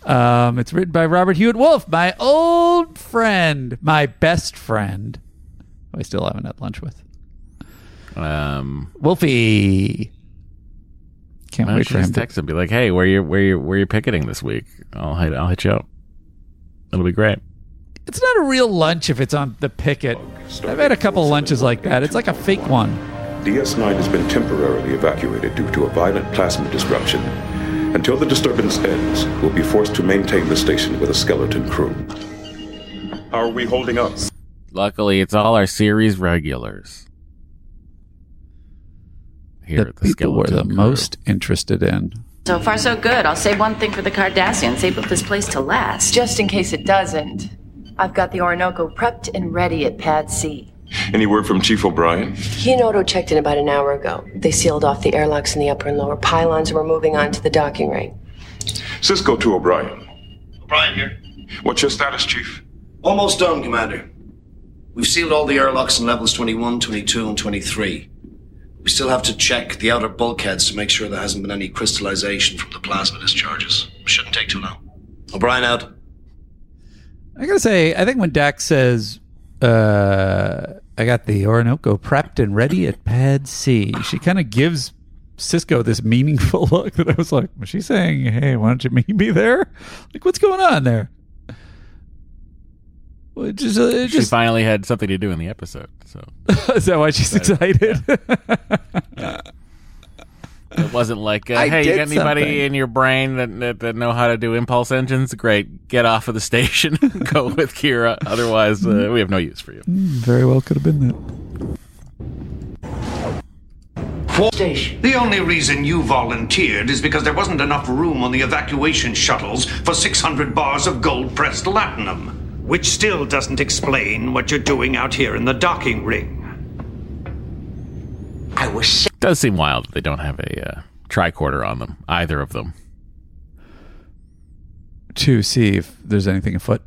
Um, it's written by Robert Hewitt Wolfe, my old friend, my best friend, who I still haven't had lunch with. Um, Wolfie. Can't why wait don't for him just to text him, be like, "Hey, where you where you where you picketing this week? I'll hit I'll hit you up. It'll be great." It's not a real lunch if it's on the picket. I've had a couple lunches like that. It's like a fake one. DS9 has been temporarily evacuated due to a violent plasma disruption. Until the disturbance ends, we'll be forced to maintain the station with a skeleton crew. How are we holding up? Luckily, it's all our series regulars. Here the at the people we're the Crew. most interested in. So far, so good. I'll say one thing for the Cardassians. They built this place to last. Just in case it doesn't, I've got the Orinoco prepped and ready at Pad C. Any word from Chief O'Brien? He and Odo checked in about an hour ago. They sealed off the airlocks in the upper and lower pylons and we're moving on to the docking ring. Sisko to O'Brien. O'Brien here. What's your status, Chief? Almost done, Commander. We've sealed all the airlocks in levels 21, 22, and 23. We still have to check the outer bulkheads to make sure there hasn't been any crystallization from the plasma discharges. Shouldn't take too long. O'Brien out. I gotta say, I think when Dax says, uh, I got the Orinoco prepped and ready at pad C, she kind of gives Sisko this meaningful look that I was like, was she saying, hey, why don't you meet me there? Like, what's going on there? Well, it just, uh, it She just, finally had something to do in the episode, so is that why she's excited? it wasn't like, uh, "Hey, you got anybody something. in your brain that, that that know how to do impulse engines? Great, get off of the station, go with Kira. Otherwise, uh, we have no use for you." Very well could have been that. Station. The only reason you volunteered is because there wasn't enough room on the evacuation shuttles for 600 bars of gold pressed latinum. Which still doesn't explain what you're doing out here in the docking ring. I was. Does seem wild that they don't have a uh, tricorder on them, either of them. to see if there's anything afoot.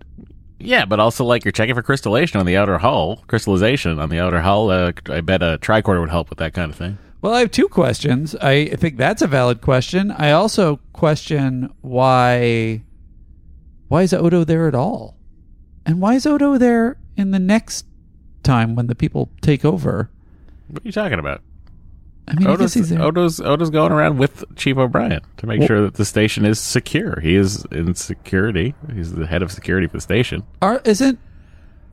Yeah, but also like you're checking for crystallization on the outer hull, crystallization on the outer hull. Uh, I bet a tricorder would help with that kind of thing. Well, I have two questions. I think that's a valid question. I also question why why is Odo there at all? And why is Odo there in the next time when the people take over? What are you talking about? I mean, I Odo's, he's. Odo's Odo's going around with Chief O'Brien to make Well- sure that the station is secure. He is in security. He's the head of security for the station. Are, isn't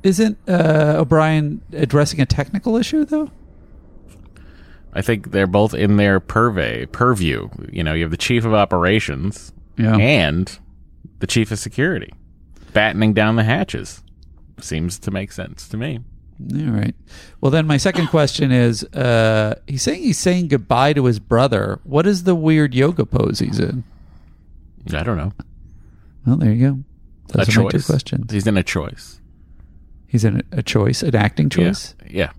isn't uh, O'Brien addressing a technical issue though? I think they're both in their purvey purview. You know, you have the chief of operations Yeah. and the chief of security, battening down the hatches. Seems to make sense to me. All right. Well, then my second question is: uh, He's saying he's saying goodbye to his brother. What is the weird yoga pose he's in? I don't know. Well, there you go. Those a my two questions. He's in a choice. He's in a, a choice, an acting choice. Yeah.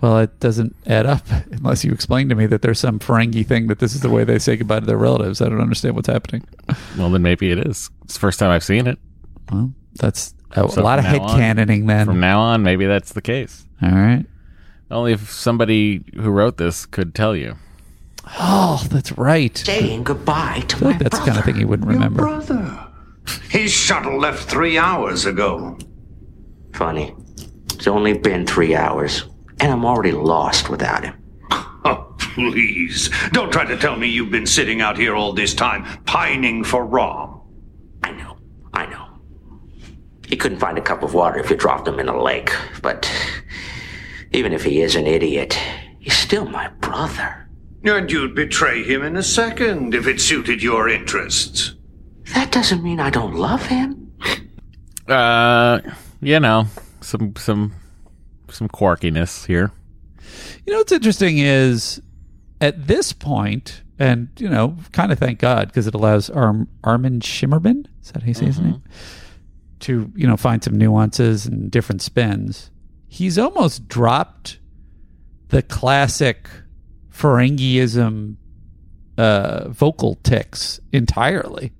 Well, it doesn't add up unless you explain to me that there's some Ferengi thing that this is the way they say goodbye to their relatives. I don't understand what's happening. Well, then maybe it is. It's the first time I've seen it. Well, that's a, So lot of head now on- canoning then. From now on, maybe that's the case. All right. Only if somebody who wrote this could tell you. Oh, that's right. Saying goodbye to I feel like that's the kind of thing he wouldn't remember. brother. His shuttle left three hours ago. Funny. It's only been three hours, and I'm already lost without him. Oh, please. Don't try to tell me you've been sitting out here all this time, pining for Rom. I know. I know. He couldn't find a cup of water if you dropped him in a lake, but even if he is an idiot, he's still my brother. And you'd betray him in a second if it suited your interests. That doesn't mean I don't love him. Uh, you know, some some some quirkiness here. You know what's interesting is at this point, and you know, kind of thank God because it allows Arm Armin Shimerman, is that how you say his name, to you know find some nuances and different spins. He's almost dropped the classic Ferengiism uh, vocal ticks entirely.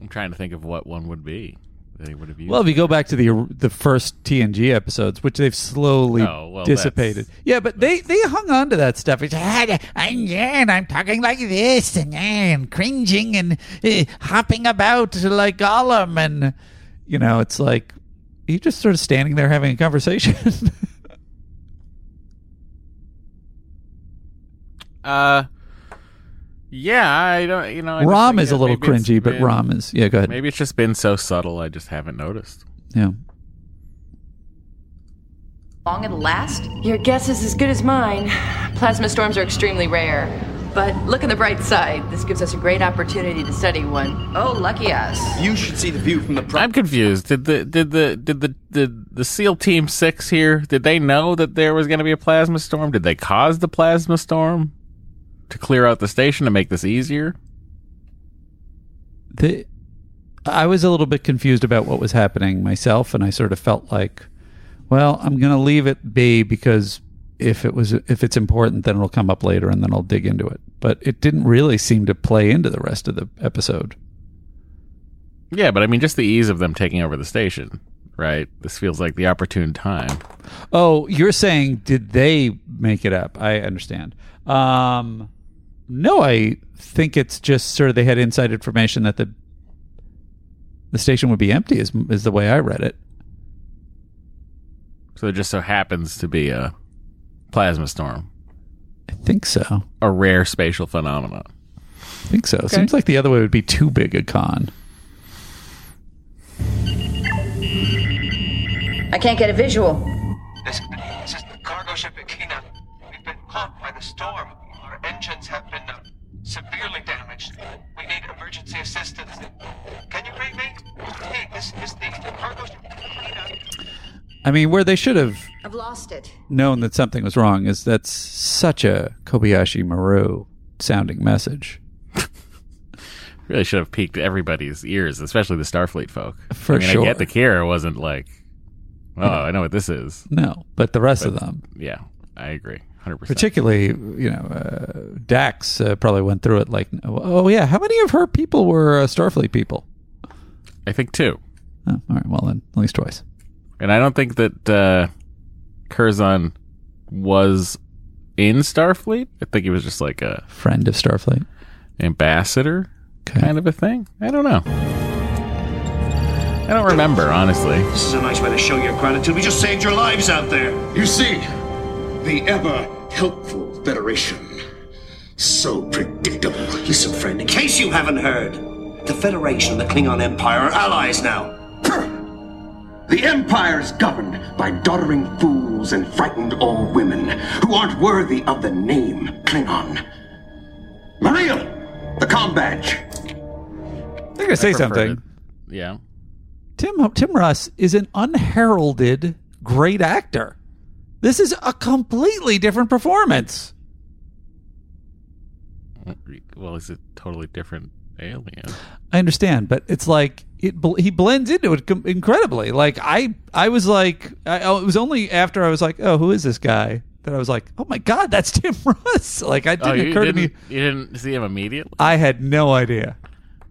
I'm trying to think of what one would be that he would have used. Well, if you go back to the the first TNG episodes, which they've slowly Oh, well, dissipated, yeah, but they they hung on to that stuff. It's, "Ah, I'm yeah, and I'm talking like this, and, ah, and cringing and uh, hopping about like Gollum, and you know, it's like he just sort of standing there having a conversation. Uh, yeah, I don't. You know, I Rom think is a little cringy, but been- Rom is- yeah, go ahead. Maybe it's just been so subtle. I just haven't noticed. yeah. Long it'll last? Your guess is as good as mine. Plasma storms are extremely rare. But look at the bright side. This gives us a great opportunity to study one. Oh, lucky us. You should see the view from the. I'm confused. Did the did the did the did the SEAL Team Six here? Did they know that there was going to be a plasma storm? Did they cause the plasma storm to clear out the station to make this easier? the I was a little bit confused about what was happening myself, and I sort of felt like, well, I'm going to leave it be because if it was if it's important, then it'll come up later, and then I'll dig into it. But it didn't really seem to play into the rest of the episode. Yeah, but I mean, just the ease of them taking over the station, right? This feels like the opportune time. Oh, you're saying did they make it up? I understand. Um, no, I think it's just sort of they had inside information that the the station would be empty. Is is the way I read it. So it just so happens to be a plasma storm, I think so. a rare spatial phenomenon. I think so. Seems like the other way would be too big a con. I can't get a visual. This, this is the cargo ship Akina. We've been caught by the storm. Our engines have been uh, severely damaged. We need emergency assistance. Can you read me? Hey, this is the cargo. I mean, where they should have I've lost it. known that something was wrong is that's such a Kobayashi Maru sounding message. Really should have piqued everybody's ears, especially the Starfleet folk. For I mean, I get the Kira wasn't like, oh, I know what this is. No, but the rest of them, Yeah, I agree, hundred percent. particularly you know, uh, Dax uh, probably went through it like, oh yeah, how many of her people were uh, Starfleet people? I think two. Oh, all right, well then, at least twice. And I don't think that uh, Curzon was in Starfleet. I think he was just like a Friend of Starfleet. ambassador kind of a thing. I don't know. I don't remember, honestly. This is a nice way to show your gratitude. We just saved your lives out there. You see, the ever helpful Federation. So predictable. Listen, friend, in case you haven't heard, the Federation and the Klingon Empire are allies now. The Empire's governed by doddering fools and frightened old women who aren't worthy of the name Klingon. Maria, the com badge. I gotta say something. Yeah. Tim Tim Russ is an unheralded great actor. This is a completely different performance. Well, he's a totally different alien. I understand, but it's like it he blends into it incredibly. Like I I was like I, it was only after I was like, "Oh, who is this guy?" that I was like, "Oh my god, that's Tim Russ." Like I didn't oh, occur didn't, to me. You didn't see him immediately? I had no idea.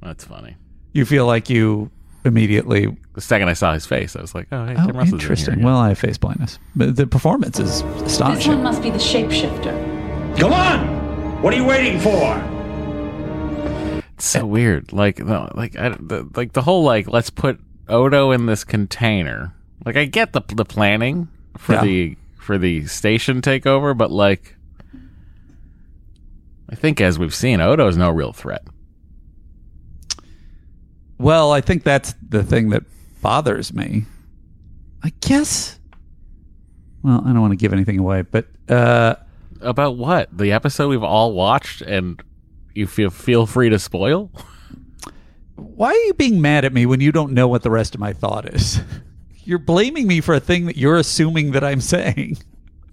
That's funny. You feel like you immediately The second I saw his face, I was like, oh, hey, Oh, Tim Russ is in interesting. here. Well, I have face blindness, but the performance is astonishing. This one must be the shapeshifter. Come on! What are you waiting for? It's so weird. Like, no, like, I, the, like the whole like, let's put Odo in this container. Like, I get the the planning for Yeah. the for the station takeover, but like, I think as we've seen, Odo is no real threat. Well, I think that's the thing that bothers me. I guess. Well, I don't want to give anything away, but uh, About what? The episode we've all watched, and you feel feel free to spoil. why are you being mad at me when you don't know what the rest of my thought is? You're blaming me for a thing that you're assuming that I'm saying.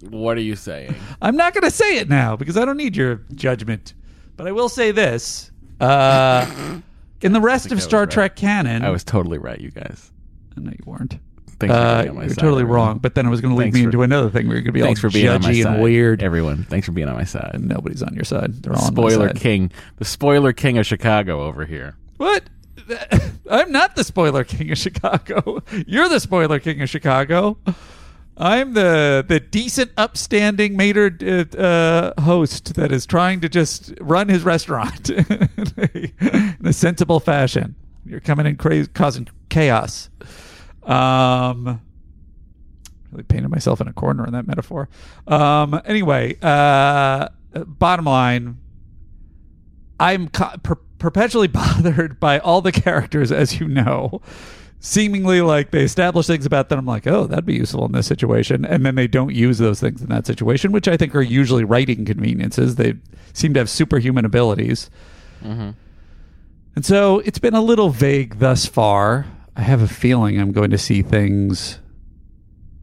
What are you saying? I'm not going to say it now because I don't need your judgment. But I will say this: uh, in the rest of Star Trek canon, I was totally right, you guys. I know you weren't. Thanks for Uh, being on my you're side, totally everyone. wrong. But then it was going to lead me for- into another thing. where you're going to be Thanks all for being on my side, and weird. everyone. Thanks for being on my side. Nobody's on your side. They're all on my spoiler side. king, the spoiler king of Chicago over here. What? I'm not the spoiler king of Chicago. You're the spoiler king of Chicago. I'm the the decent, upstanding, mater uh, host that is trying to just run his restaurant in, a, in a sensible fashion. You're coming in crazy, causing chaos. Um, really painted myself in a corner in that metaphor. Um, anyway, uh, bottom line, I'm co- per- perpetually bothered by all the characters, as you know. Seemingly like they establish things about them. I'm like, oh, that'd be useful in this situation, and then they don't use those things in that situation, which I think are usually writing conveniences. They seem to have superhuman abilities. Mm-hmm. And so it's been a little vague thus far. I have a feeling I'm going to see things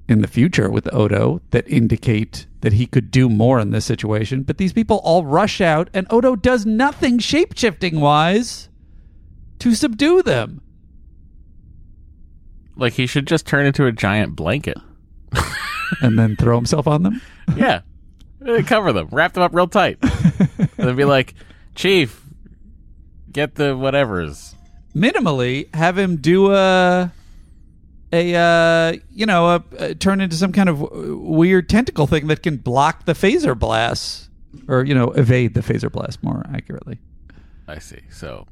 in the future with Odo that indicate that he could do more in this situation. But these people all rush out, and Odo does nothing shape shifting wise to subdue them. Like he should just turn into a giant blanket. and then throw himself on them? yeah. Uh, Cover them, wrap them up real tight. and then be like, Chief, get the whatevers. Minimally, have him do a. A uh, you know, a, a turn into some kind of w- weird tentacle thing that can block the phaser blasts, or you know, evade the phaser blast more accurately. I see. So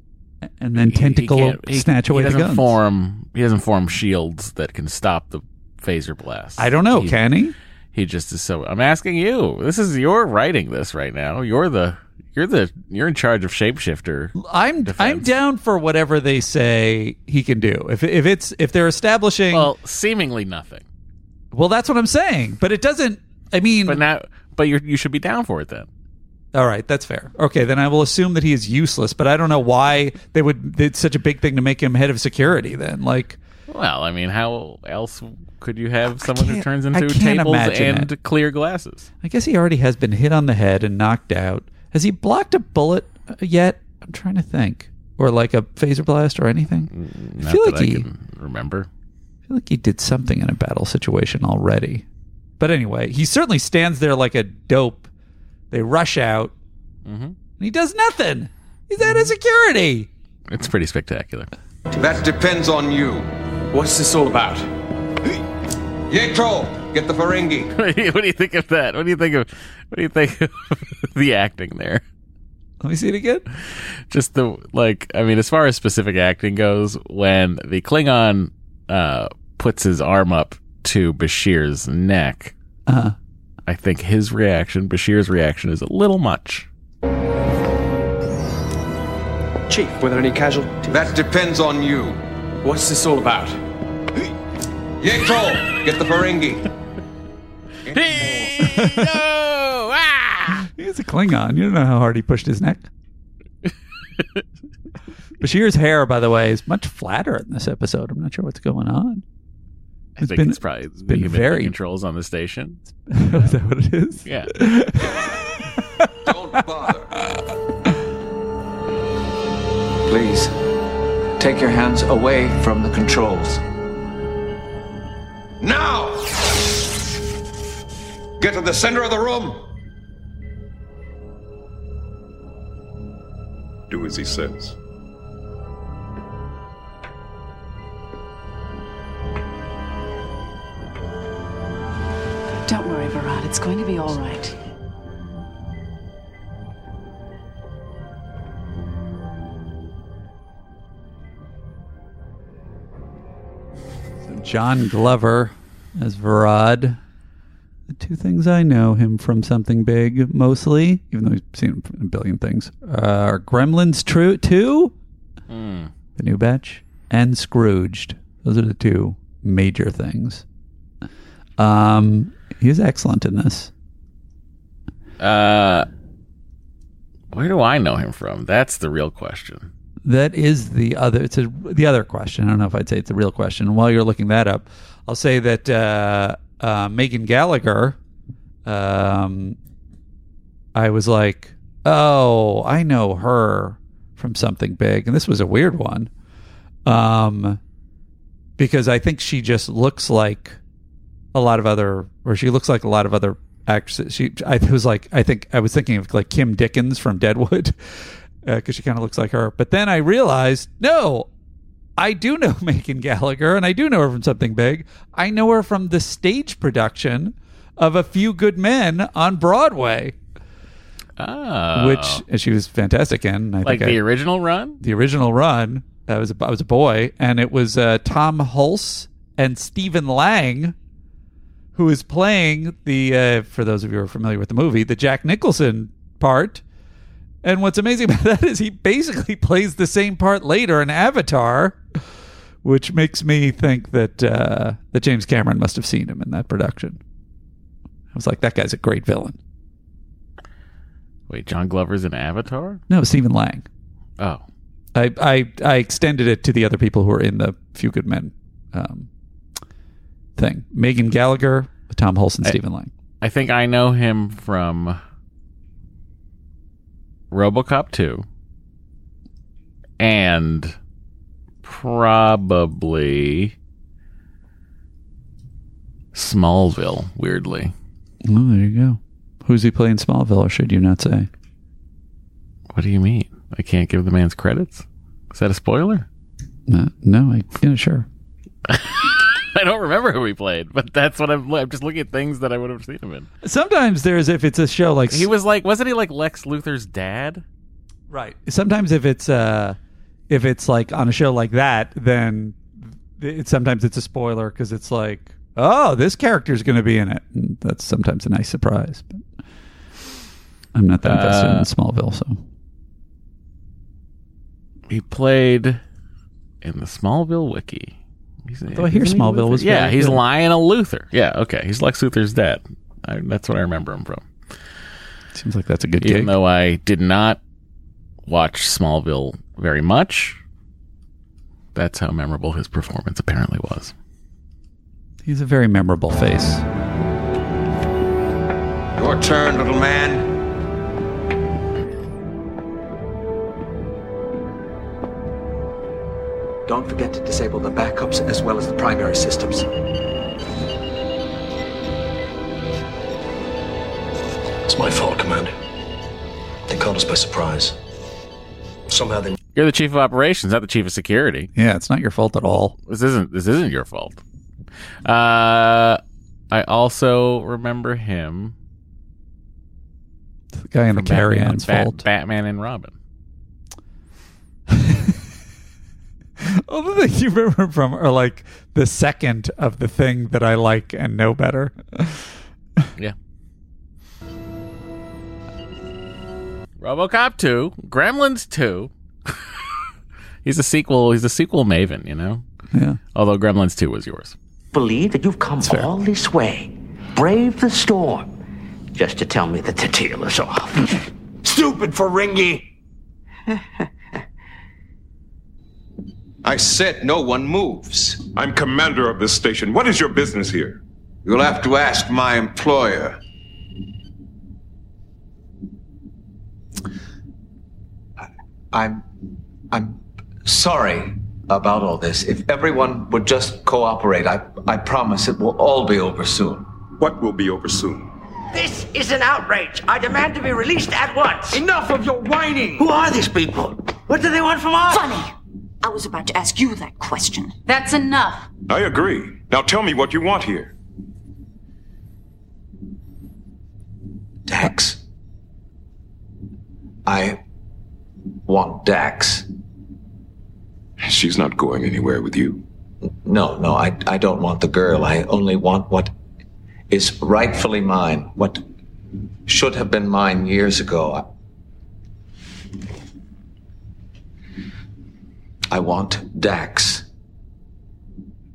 and then tentacle can't- he- snatch away he doesn't guns. Form, he doesn't form shields that can stop the phaser blast. I don't know, can he? He just is so. I'm asking you. This is you're writing this right now. You're the you're the you're in charge of shapeshifter. I'm I'm down for whatever they say he can do. If if it's if they're establishing Well, seemingly nothing. Well, that's what I'm saying. But it doesn't. I mean, but now, but you you should be down for it then. All right, that's fair. Okay, then I will assume that he is useless. But I don't know why they would. It's such a big thing to make him head of security. Then, like, Well, I mean, how else could you have someone who turns into tables and it. clear glasses? I guess he already has been hit on the head and knocked out. Has he blocked a bullet yet? I'm trying to think, or like a phaser blast or anything. Mm, I feel like I he. remember. I feel like he did something in a battle situation already. But anyway, he certainly stands there like a dope. They rush out, Mm-hmm. and he does nothing. He's out of security. It's pretty spectacular. That depends on you. What's this all about? Yeto, get the Ferengi. what do you think of that? What do you think of what do you think of the acting there? Let me see it again. Just the like I mean, as far as specific acting goes, when the Klingon uh puts his arm up to Bashir's neck, uh I think his reaction, Bashir's reaction, is a little much. Chief, were there any casualties? That depends on you. What's this all about? Yeto, get the Ferengi. He's ah! a Klingon. You don't know how hard he pushed his neck. Bashir's hair, by the way, is much flatter in this episode. I'm not sure what's going on. I think it's probably it's been very- controls on the station. is that what it is? Yeah. Don't bother. Please, take your hands away from the controls. Now! Get to the center of the room. Do as he says. Don't worry, Verad. It's going to be all right. John Glover as Verad. The two things I know him from something big, mostly, even though we've seen a billion things, are Gremlins True 2, Hmm. the new batch, and Scrooged. Those are the two major things. Um, he's excellent in this. Uh, where do I know him from? That's the real question. That is the other. It's a, the other question. I don't know if I'd say it's the real question. While you're looking that up, I'll say that uh, uh, Megan Gallagher. Um, I was like, oh, I know her from something big, and this was a weird one. Um, because I think she just looks like a lot of other, or she looks like a lot of other actresses. She, I was like, I think I was thinking of like Kim Dickens from Deadwood, because she kind of looks like her. But then I realized, no, I do know Megan Gallagher, and I do know her from something big. I know her from the stage production of A Few Good Men on Broadway, Oh. which she was fantastic in. I like think the I- original run? the original run. I was a, I was a boy, and it was uh, Tom Hulce and Stephen Lang, who is playing the uh, for those of you who are familiar with the movie, the Jack Nicholson part. And what's amazing about that is he basically plays the same part later in Avatar, which makes me think that uh, that James Cameron must have seen him in that production. I was like, that guy's a great villain. Wait, John Glover's in Avatar? No, Stephen Lang. Oh, I, I I extended it to the other people who are in the Few Good Men um, thing. Megan Gallagher, Tom Hulce, and Stephen Lang. I think I know him from RoboCop 2 and probably Smallville, weirdly. Oh, there you go. Who's he playing Smallville, or should you not say? What do you mean? I can't give the man's credits? Is that a spoiler? Uh, no, I yeah, sure. I don't remember who he played, but that's what I'm. I'm just looking at things that I would have seen him in. Sometimes there's if it's a show like He was like, wasn't he like Lex Luthor's dad? Right. Sometimes if it's uh if it's like on a show like that, then it, sometimes it's a spoiler because it's like, oh, this character's going to be in it. And that's sometimes a nice surprise. But I'm not that invested Uh, in Smallville, so He played in the Smallville wiki. He's, Although I hear Smallville Luthor? was Yeah, very he's good. Lionel Luthor. Yeah, okay. He's Lex Luthor's dad. I, that's what I remember him from. seems like that's a good Even gig. though I did not watch Smallville very much, that's how memorable his performance apparently was. He's a very memorable face. Your turn, little man. Don't forget to disable the backups as well as the primary systems. It's my fault, Commander. They caught us by surprise. Somehow they. You're the chief of operations, not the chief of security. Yeah, it's not your fault at all. This isn't. This isn't your fault. Uh, I also remember him. The guy in the from carry-on's Bat- fault. Batman and Robin. All the things you remember from are like the second of the thing that I like and know better. Yeah. RoboCop 2, Gremlins 2. he's a sequel, he's a sequel maven, you know? Yeah. Although Gremlins 2 was yours. Believe that you've come all this way, brave the storm, just to tell me that the deal is off. Stupid Ferengi! I said no one moves. I'm commander of this station. What is your business here? You'll have to ask my employer. I'm I'm sorry about all this. If everyone would just cooperate, I I promise it will all be over soon. What will be over soon? This is an outrage. I demand to be released at once. Enough of your whining! Who are these people? What do they want from us? Funny. I was about to ask you that question. That's enough. I agree. Now tell me what you want here. Dax. I want Dax. She's not going anywhere with you. No, no, I, I don't want the girl. I only want what is rightfully mine, what should have been mine years ago. I want Dax.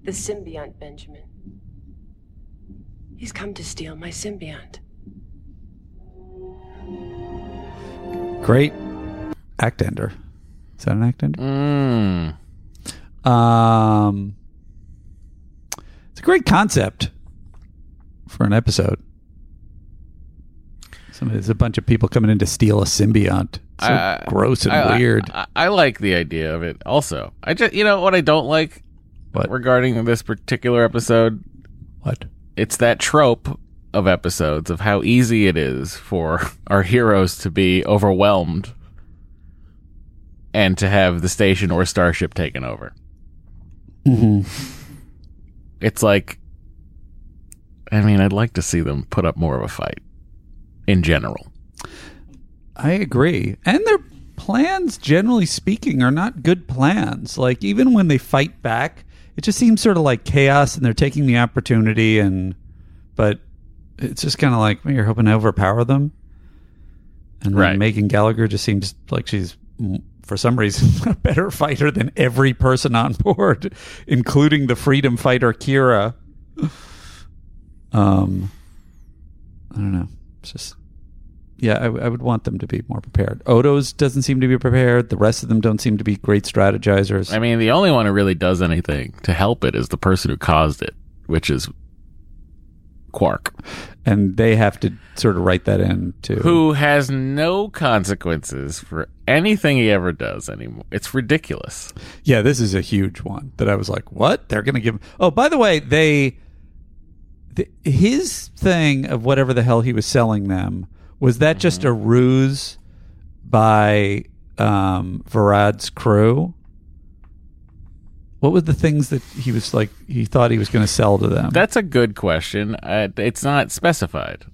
The symbiont, Benjamin. He's come to steal my symbiont. Great act ender. Is that an act ender? Mm. Um, it's a great concept for an episode. Some, there's a bunch of people coming in to steal a symbiont. So I- gross and I- weird. I, I like the idea of it also. I just, you know, what I don't like What? regarding this particular episode? What? It's that trope of episodes of how easy it is for our heroes to be overwhelmed and to have the station or starship taken over. Mm-hmm. It's like, I mean, I'd like to see them put up more of a fight in general. I agree. And their plans, generally speaking, are not good plans. Like, even when they fight back, it just seems sort of like chaos, and they're taking the opportunity, and but it's just kind of like well, you're hoping to overpower them, and Right. Megan Gallagher just seems like she's mm, for some reason a better fighter than every person on board, including the freedom fighter Kira. Um, I don't know. It's just yeah, I, w- I would want them to be more prepared. Odo's doesn't seem to be prepared. The rest of them don't seem to be great strategizers. I mean, the only one who really does anything to help it is the person who caused it, which is Quark, and they have to sort of write that in too. who has no consequences for anything he ever does anymore. It's ridiculous. Yeah, this is a huge one that I was like, what? They're going to give. him. Oh, by the way, they. The, his thing of whatever the hell he was selling them was that just a ruse by um, Verad's crew? What were the things that he was like? He thought he was going to sell to them. That's a good question. Uh, it's not specified.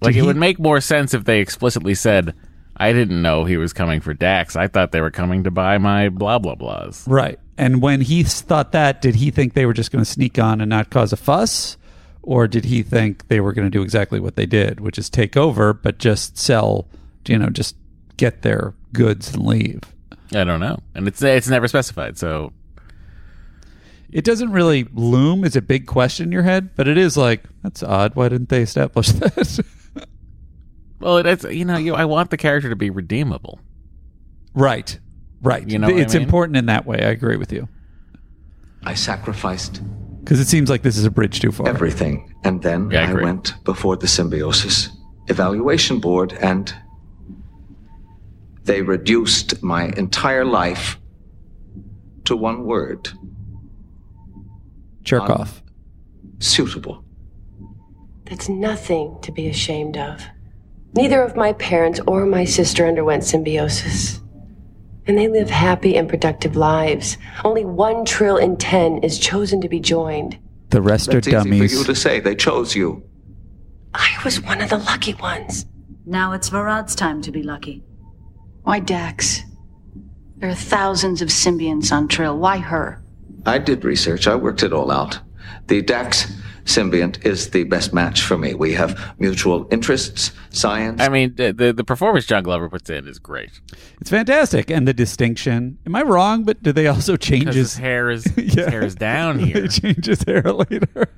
Like it he- would make more sense if they explicitly said, "I didn't know he was coming for Dax. I thought they were coming to buy my blah blah blahs." Right. And when he thought that, did he think they were just going to sneak on and not cause a fuss? Or did he think they were going to do exactly what they did, which is take over, but just sell, you know, just get their goods and leave? I don't know, and it's it's never specified. So It doesn't really loom as a big question in your head, but it is like, that's odd. Why didn't they establish that? Well, it's you know, you I want the character to be redeemable. right. Right. You know what I it's mean? important in that way. I agree with you. I sacrificed Because it seems like this is a bridge too far. everything, and then Yeah, I I, agree. went before the symbiosis evaluation board, and they reduced my entire life to one word: Jerk off. suitable. That's nothing to be ashamed of. Neither of my parents or my sister underwent symbiosis. And they live happy and productive lives. Only one trill in ten is chosen to be joined. The rest That's are easy dummies. for you to say. They chose you. I was one of the lucky ones. Now it's Verad's time to be lucky. Why Dax? There are thousands of symbionts on Trill. Why her? I did research. I worked it all out. The Dax symbiont is the best match for me. We have mutual interests, science. I mean, the the, the performance John Glover puts in is great. It's fantastic. And the distinction. Am I wrong? But do they also change 'Cause his his hair is his hair is down here. they change his hair later.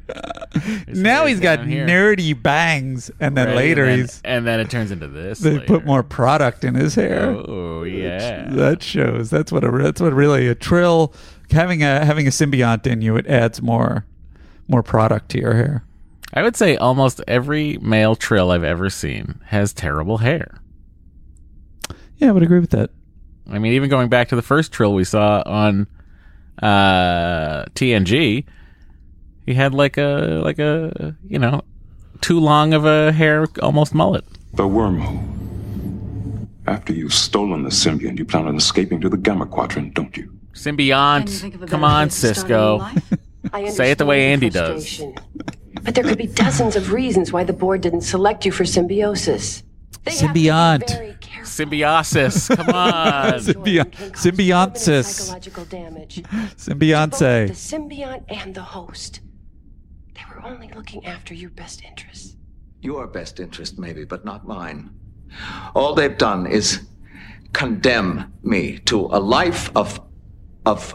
now he's got here. nerdy bangs, and then Right? later and then, he's and then it turns into this. they later. put more product in his hair. Oh yeah. That shows. That's what a that's what really a trill having a having a symbiont in you. It adds more more product to your hair. I would say almost every male trill I've ever seen has terrible hair. Yeah, I would agree with that. I mean, even going back to the first trill we saw on uh, TNG, he had like a like a you know too long of a hair, almost mullet. The wormhole. After you've stolen the symbiont, you plan on escaping to the Gamma Quadrant, don't you? Symbiont. Come on, Sisko. I Say it the way Andy does. But there could be dozens of reasons why the board didn't select you for symbiosis. Symbiont. Symbiosis. Come on. Symbiont. Symbionsis. Psychological damage. The Symbionce. symbiont and the host. They were only looking after your best interests. Your best interest, maybe, but not mine. All they've done is condemn me to a life of of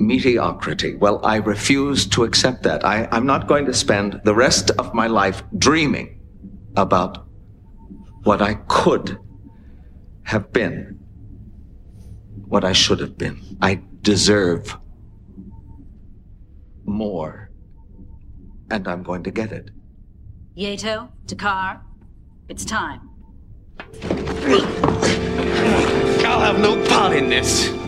mediocrity. Well, I refuse to accept that. I, I'm not going to spend the rest of my life dreaming about what I could have been, what I should have been. I deserve more, and I'm going to get it. Yeto, T'Kar, it's time. I'll have no part in this.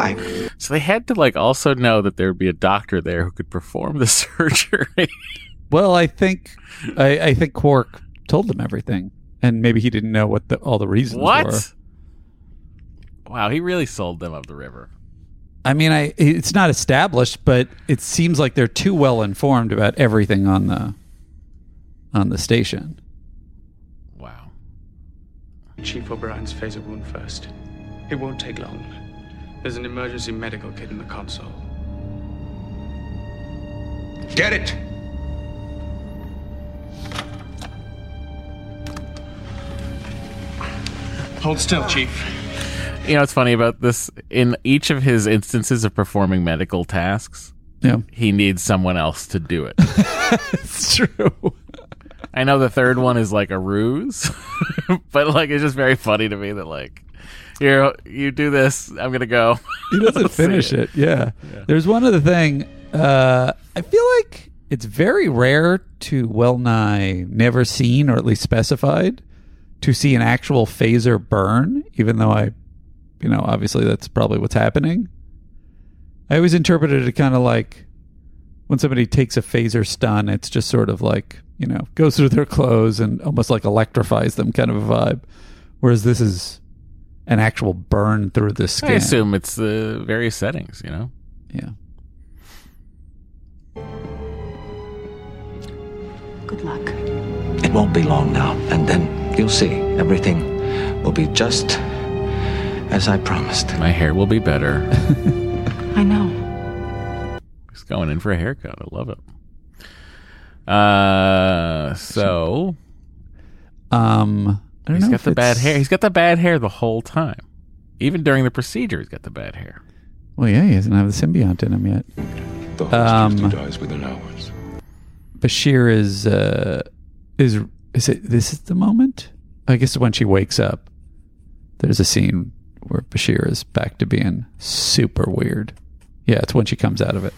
I So they had to like also know that there would be a doctor there who could perform the surgery. Well, I think I, I think Quark told them everything, and maybe he didn't know what the, all the reasons what? were. Wow, he really sold them up the river. I mean, I it's not established, but it seems like they're too well informed about everything on the on the station. Wow. Chief O'Brien's phaser wound first. It won't take long. There's an emergency medical kit in the console. Get it! Hold still, Chief. You know what's funny about this? In each of his instances of performing medical tasks, Yeah. he needs someone else to do it. it's true. I know the third one is like a ruse, but like it's just very funny to me that like here you do this, I'm gonna go. He doesn't finish it. Yeah. Yeah. There's one other thing. Uh, I feel like it's very rare to well nigh never seen or at least specified to see an actual phaser burn, even though I, you know, obviously that's probably what's happening. I always interpreted it kind of like when somebody takes a phaser stun, it's just sort of like, you know, goes through their clothes and almost like electrifies them kind of a vibe. Whereas this is an actual burn through the skin. I assume it's the various settings, you know. Yeah. Good luck. It won't be long now, and then you'll see everything will be just as I promised. My hair will be better. I know. He's going in for a haircut. I love it. Uh, so Um, I don't he's know got if the bad hair. He's got the bad hair the whole time. Even during the procedure, he's got the bad hair. Well, yeah, he doesn't have the symbiont in him yet. The host Um, dies within hours. Bashir is uh, is is it? This is the moment. I guess when she wakes up, there's a scene where Bashir is back to being super weird. Yeah, it's when she comes out of it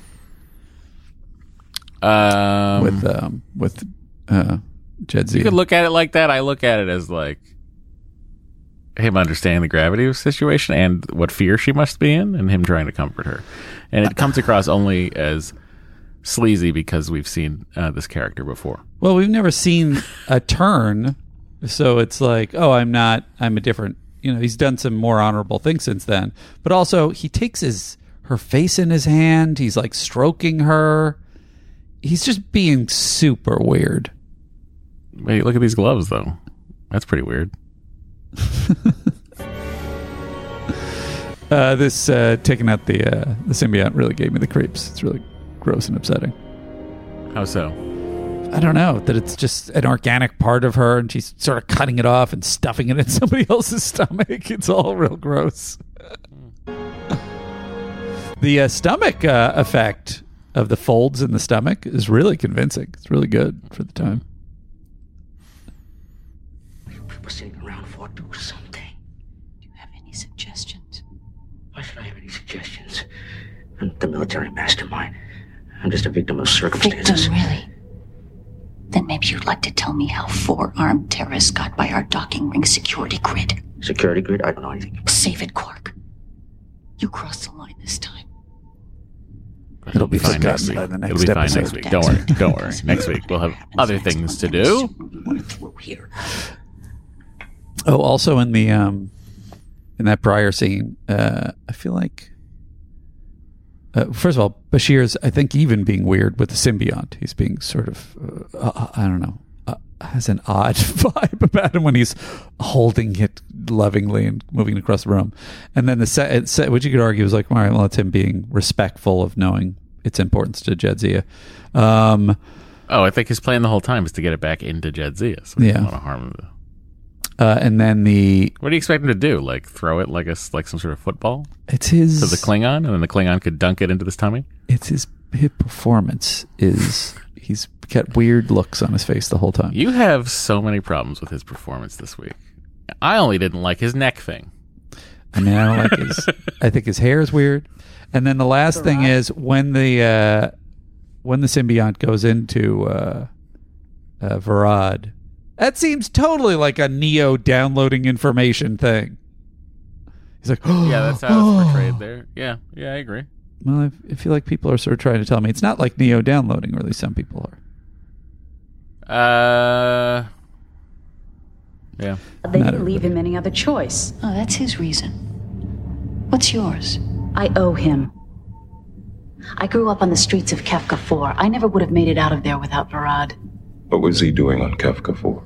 Um, with um with uh Jadzia. you could look at it like that. I look at it as like him understanding the gravity of the situation and what fear she must be in, and him trying to comfort her. And it comes across only as sleazy because we've seen uh, this character before. Well, we've never seen a turn, so it's like, oh, I'm not. I'm a different. You know, he's done some more honorable things since then. But also, he takes his her face in his hand. He's like stroking her. He's just being super weird. Wait, look at these gloves though. That's pretty weird. Uh, this uh, taking out the uh, the symbiont really gave me the creeps. It's really gross and upsetting. How so? I don't know that it's just an organic part of her, and she's sort of cutting it off and stuffing it in somebody else's stomach. It's all real gross. the uh, stomach uh, effect of the folds in the stomach is really convincing. It's really good for the time. Around for do something. Any suggestions? Why should I have any suggestions? I'm the military mastermind. I'm just a victim of circumstances. Victim, really? Then maybe you'd like to tell me how four armed terrorists got by our docking ring security grid. Security grid? I don't know anything. Save it, Quark. You crossed the line this time. It'll be fine next week. by the It'll next be fine next week. Don't worry. Don't worry. Next week we'll have other things to do. Here. Oh, also in the um, in that prior scene, uh, I feel like uh, first of all, Bashir's I think even being weird with the symbiont. He's being sort of uh, uh, I don't know uh, has an odd vibe about him when he's holding it lovingly and moving across the room. And then the set, set which you could argue was like, all right, well, it's him being respectful of knowing its importance to Jadzia. Um, Oh, I think his plan the whole time is to get it back into Jadzia. So he Yeah. doesn't want to harm the. Uh, and then the What do you expect him to do? Like throw it like a s- like some sort of football it's his to the Klingon, and then the Klingon could dunk it into his tummy? it's his his performance is he's got weird looks on his face the whole time. You have so many problems with his performance this week. I only didn't like his neck thing. I mean, I don't like his. I think his hair is weird. And then the last thing is when the uh, when the symbiont goes into uh, uh, Verad. That seems totally like a Neo downloading information thing. He's like, oh, Yeah, that's how it's portrayed there. Yeah, yeah, I agree. Well, I, I feel like people are sort of trying to tell me it's not like Neo downloading, or at least some people are. Uh, yeah. They Not didn't leave him any other choice. Oh, that's his reason. What's yours? I owe him. I grew up on the streets of Kafka 4. I never would have made it out of there without Verad. What was he doing on Kafka 4?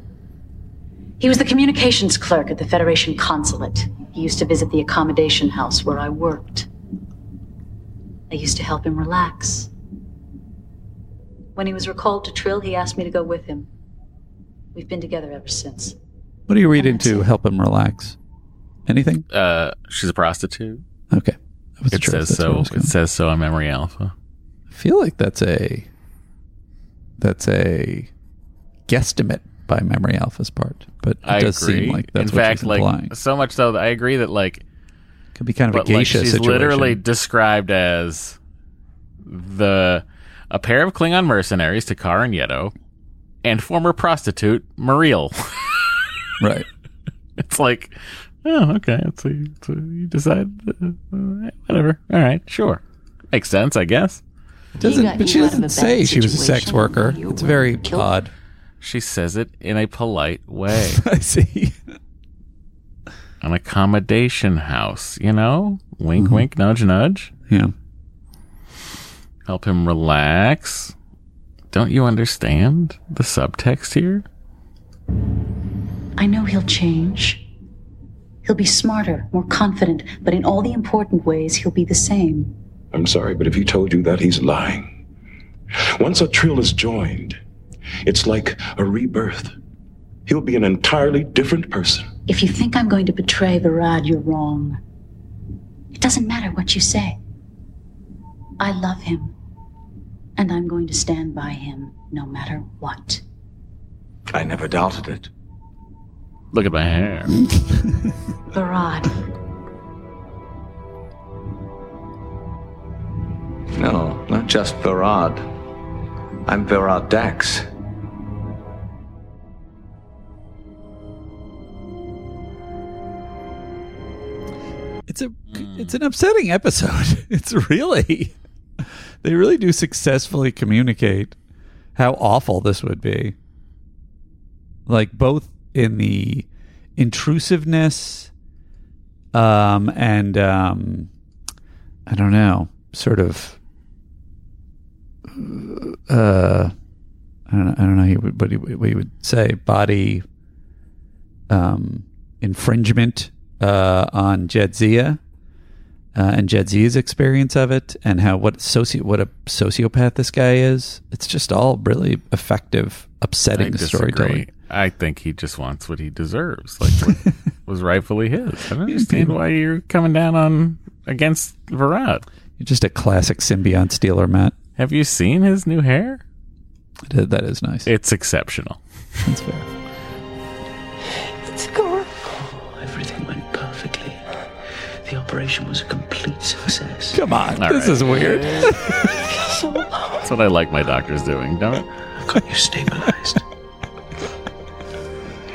He was the communications clerk at the Federation consulate. He used to visit the accommodation house where I worked. I used to help him relax. When he was recalled to Trill, he asked me to go with him. We've been together ever since. What are you reading to help him relax? Anything? Uh, she's a prostitute. Okay. I wasn't It sure says so. it was It going. says so on Memory Alpha. I feel like that's a that's a guesstimate by Memory Alpha's part, but it I does agree. seem like that's In what fact, she's like implying. so much so that I agree that like Could be kind of a but like geisha she's situation. literally described as the a pair of Klingon mercenaries T'Kar and Yeto and former prostitute Mareel. right. It's like, oh, okay. It's a, it's a, you decide, uh, uh, whatever. All right, sure, makes sense, I guess. doesn't, but she doesn't say she was a sex worker. It's very odd. She says it in a polite way. I see. An accommodation house, you know? Wink, mm-hmm. wink, nudge, nudge. Yeah. Help him relax. Don't you understand the subtext here? I know he'll change. He'll be smarter, more confident, but in all the important ways, he'll be the same. I'm sorry, but if he told you that, he's lying. Once a trill is joined, it's like a rebirth. He'll be an entirely different person. If you think I'm going to betray Verad, you're wrong. It doesn't matter what you say. I love him, and I'm going to stand by him no matter what. I never doubted it. Look at my hair. Varad, No, not just Verad. I'm Verad Dax. It's it's an upsetting episode. It's really they really do successfully communicate how awful this would be. Like both in the intrusiveness um and um I don't know, sort of uh I don't know, I don't know he would, what he, he would say body um, infringement uh, on Jadzia uh, and Jadzia's experience of it, and how what soci what a sociopath this guy is. It's just all really effective, upsetting I storytelling. I think he just wants what he deserves, like what was rightfully his. I don't understand why you're coming down on against Verad. You're just a classic symbiont stealer, Matt. Have you seen his new hair? That that is nice. It's exceptional. That's fair. The operation was a complete success. Come on, All this right. is weird. That's what I like my doctors doing. Don't. I got you stabilized.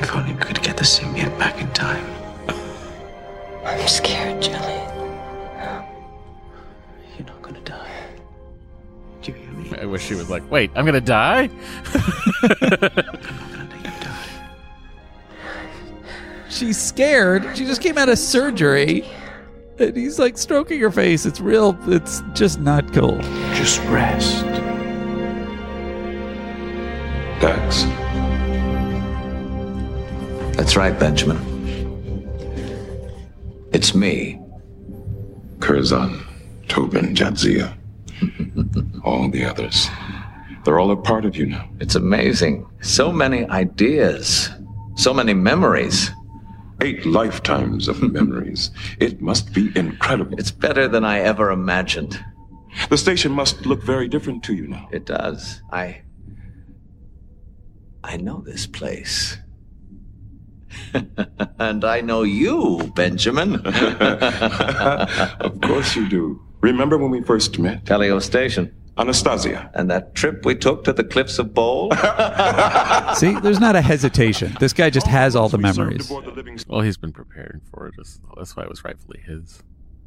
if only we could get the symbiote back in time. I'm scared, Jelly. You're not gonna die. do you? I wish she was like, "Wait, I'm gonna die." She's scared. She just came out of surgery. And he's like stroking her face. It's real. It's just not cool. Just rest. Dax, That's right, Benjamin. It's me. Curzon, Tobin, Jadzia, all the others. They're all a part of you now. It's amazing. So many ideas, so many memories. Eight lifetimes of memories. It must be incredible. It's better than I ever imagined. The station must look very different to you now. It does. I. I know this place. and I know you, Benjamin. of course you do. Remember when we first met? Teleo Station. Anastasia. And that trip we took to the cliffs of Bowl? See, there's not a hesitation. This guy just has all the memories. Well, he's been preparing for it. That's- That's why it was rightfully his.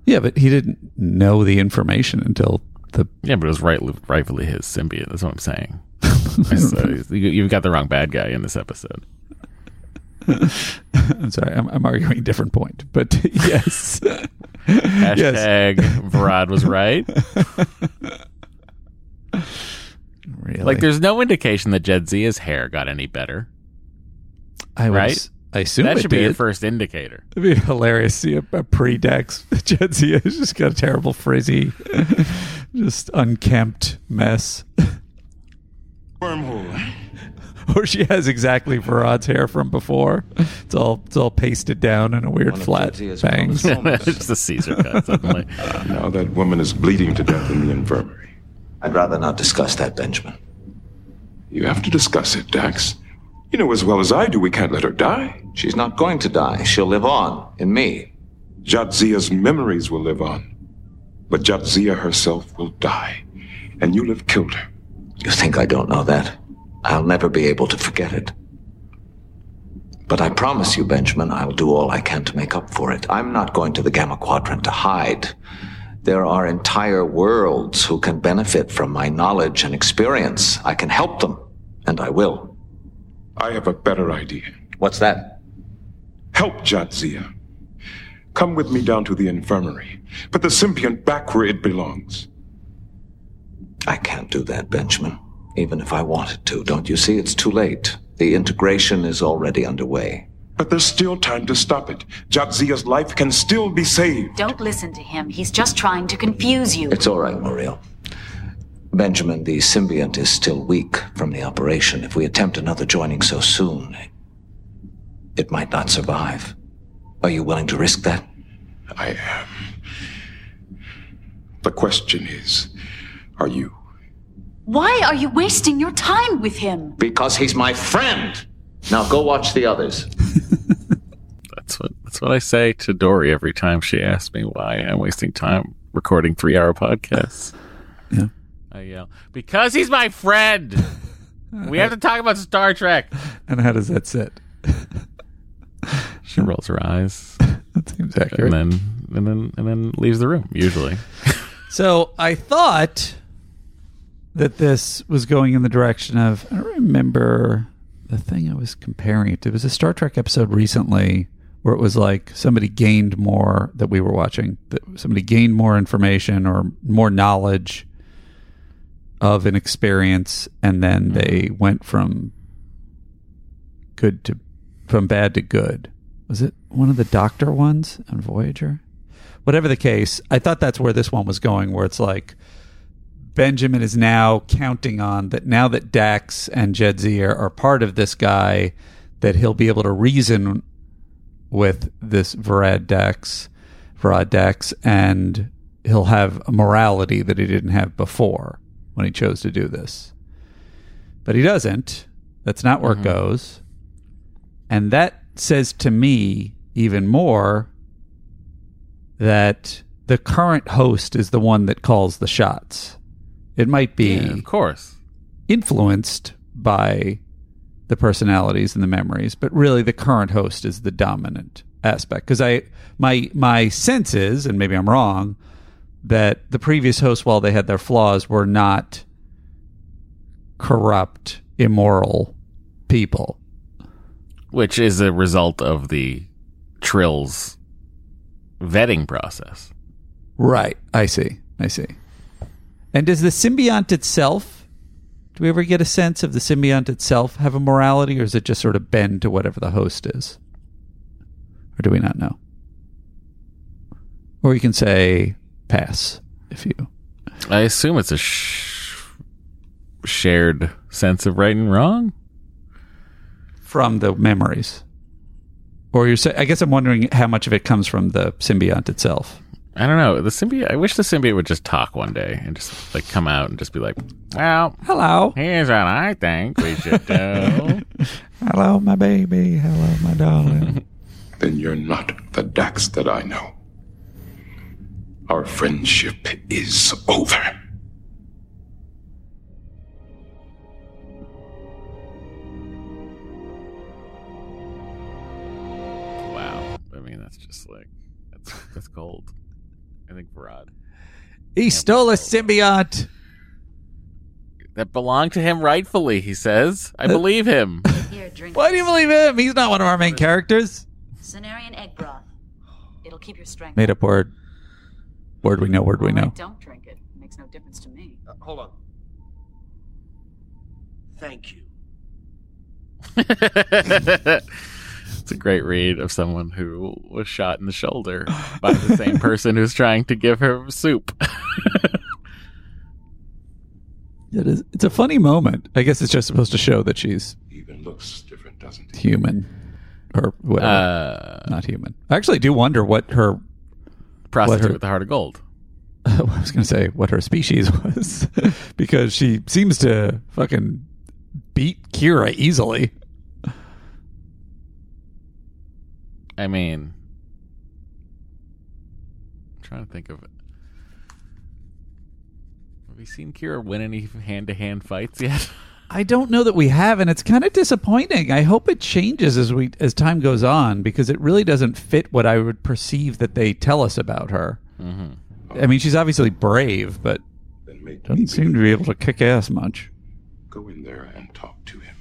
Yeah, but he didn't know the information until the. Yeah, but it was right, rightfully his symbiote. That's what I'm saying. so you- you've got the wrong bad guy in this episode. I'm sorry, I'm, I'm arguing a different point, but yes. Hashtag Verad was right. Really? Like, there's no indication that Jadzia's hair got any better. I right? I assume that it should be your first indicator. It'd be hilarious to see a, a pre-Dex Jadzia has just got a terrible frizzy, just unkempt mess. Wormhole. Or she has exactly Verad's hair from before. It's all it's all pasted down in a weird One flat bangs. promised it's the Caesar cut suddenly. Now that woman is bleeding to death in the infirmary. I'd rather not discuss that, Benjamin. You have to discuss it, Dax. You know as well as I do we can't let her die. She's not going to die. She'll live on in me. Jadzia's memories will live on. But Jadzia herself will die. And you'll have killed her. You think I don't know that? I'll never be able to forget it. But I promise you, Benjamin, I'll do all I can to make up for it. I'm not going to the Gamma Quadrant to hide. There are entire worlds who can benefit from my knowledge and experience. I can help them, and I will. I have a better idea. What's that? Help Jadzia. Come with me down to the infirmary. Put the symbiont back where it belongs. I can't do that, Benjamin. Even if I wanted to. Don't you see? It's too late. The integration is already underway. But there's still time to stop it. Jadzia's life can still be saved. Don't listen to him. He's just trying to confuse you. It's all right, Mareel. Benjamin, the symbiont is still weak from the operation. If we attempt another joining so soon, it might not survive. Are you willing to risk that? I am. The question is, are you? Why are you wasting your time with him? Because he's my friend. Now go watch the others. That's what that's what I say to Dory every time she asks me why I'm wasting time recording three hour podcasts. Yeah. I yell, Because he's my friend. we have to talk about Star Trek. And how does that sit? She rolls her eyes. That seems accurate. And then and then and then leaves the room, usually. So I thought that this was going in the direction of I don't remember the thing I was comparing it to. It was a Star Trek episode recently where it was like somebody gained more that we were watching, that somebody gained more information or more knowledge of an experience and then mm-hmm. they went from good to from bad to good. Was it one of the doctor ones on Voyager? Whatever the case, I thought that's where this one was going, where it's like Benjamin is now counting on that now that Dax and Jadzia are part of this guy, that he'll be able to reason with this Verad Dax, Verad Dax, and he'll have a morality that he didn't have before when he chose to do this. But he doesn't. That's not where it mm-hmm. goes. And that says to me even more that the current host is the one that calls the shots. It might be, Yeah, of course. influenced by the personalities and the memories, but really the current host is the dominant aspect. Because I, my my sense is, and maybe I'm wrong, that the previous hosts, while they had their flaws, were not corrupt, immoral people. Which is a result of the Trill's vetting process. Right. I see. I see. And does the symbiont itself, do we ever get a sense of the symbiont itself have a morality, or is it just sort of bend to whatever the host is? Or do we not know? Or you can say pass if you. I assume it's a sh- shared sense of right and wrong. From the memories. Or you're I guess I'm wondering how much of it comes from the symbiont itself. I don't know. The symbiote. I wish the symbiote would just talk one day and just like come out and just be like, "Well, hello. Here's what I think we should do." Hello, my baby. Hello, my darling. Then you're not the Dax that I know. Our friendship is over. wow. I mean, that's just like that's that's cold. I think Verad he stole a symbiont. that belonged to him rightfully. He says, "I believe him." Here, drink. Why do you believe him? He's not one of our main characters. Senarian egg broth. It'll keep your strength. Made up word. Word we know, word we know. don't drink it. It makes no difference to me. Uh, hold on. Thank you. It's a great read of someone who was shot in the shoulder by the same person who's trying to give her soup. It is. It's a funny moment. I guess it's just supposed to show that she's Even looks different, doesn't it? human or whatever. Uh, Not human. I actually do wonder what her Prostitute what her, with the heart of gold. I was going to say what her species was because she seems to fucking beat Kira easily. I mean, I'm trying to think of it. Have we seen Kira win any hand to hand fights yet? I don't know that we have, and it's kind of disappointing. I hope it changes as we as time goes on because it really doesn't fit what I would perceive that they tell us about her. Mm-hmm. I mean, she's obviously brave, but doesn't seem to be able to kick ass much. Go in there and talk to him.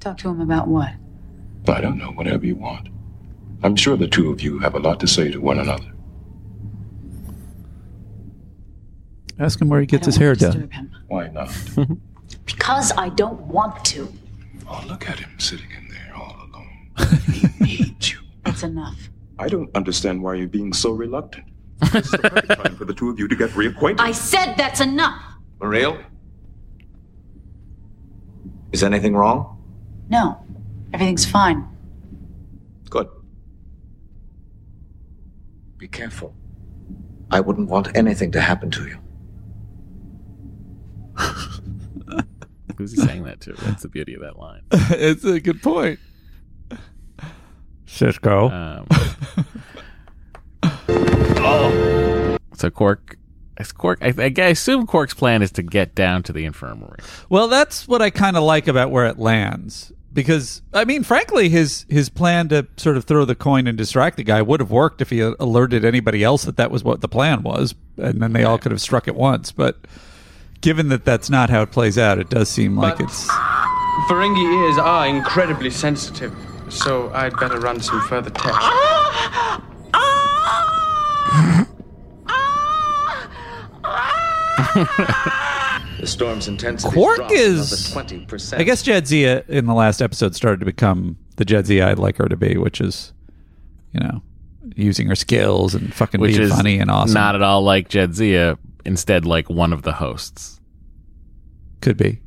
Talk to him about what? I don't know, whatever you want. I'm sure the two of you have a lot to say to one another. Ask him where he gets his hair done. Why not? Because I don't want to. Oh, look at him sitting in there all alone. He needs you. That's enough. I don't understand why you're being so reluctant. It's the perfect time for the two of you to get reacquainted. I said that's enough. Mareel? Is anything wrong? No, everything's fine. Good. Be careful. I wouldn't want anything to happen to you. Who's he saying that to? That's the beauty of that line. it's a good point. Sisko. Um, So Quark, is Quark. I, I, I assume Quark's plan is to get down to the infirmary. Well, that's what I kind of like about where it lands. Because I mean, frankly, his his plan to sort of throw the coin and distract the guy would have worked if he alerted anybody else that that was what the plan was, and then they all could have struck at once. But given that that's not how it plays out, it does seem like it's Ferengi ears are incredibly sensitive, so I'd better run some further tests. Ah! Ah! Ah! The storm's intensity Quark is. another 20%. I guess Jadzia in the last episode started to become the Jadzia I'd like her to be, which is, you know, using her skills and fucking Which being is funny and awesome. Not at all like Jadzia. Instead, like one of the hosts. Could be.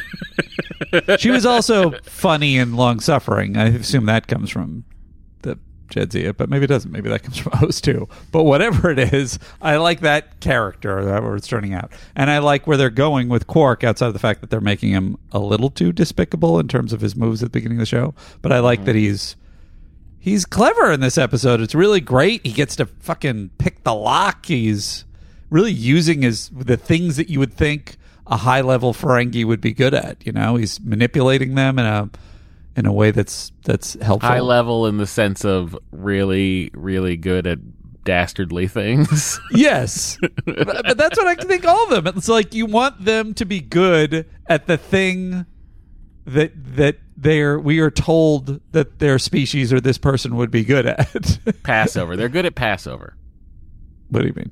she was also funny and long suffering. I assume that comes from the Jadzia, but maybe it doesn't. Maybe that comes from Host too. But whatever it is, I like that character that where it's turning out, and I like where they're going with Quark. Outside of the fact that they're making him a little too despicable in terms of his moves at the beginning of the show, but I like mm-hmm. that he's he's clever in this episode. It's really great. He gets to fucking pick the lock. He's really using his the things that you would think a high level Ferengi would be good at. You know, he's manipulating them in a in a way that's that's helpful. High level in the sense of really, really good at dastardly things. Yes, but, but that's what I think. All of them. It's like you want them to be good at the thing that that they're we are told that their species or this person would be good at. Passover. They're good at Passover. what do you mean?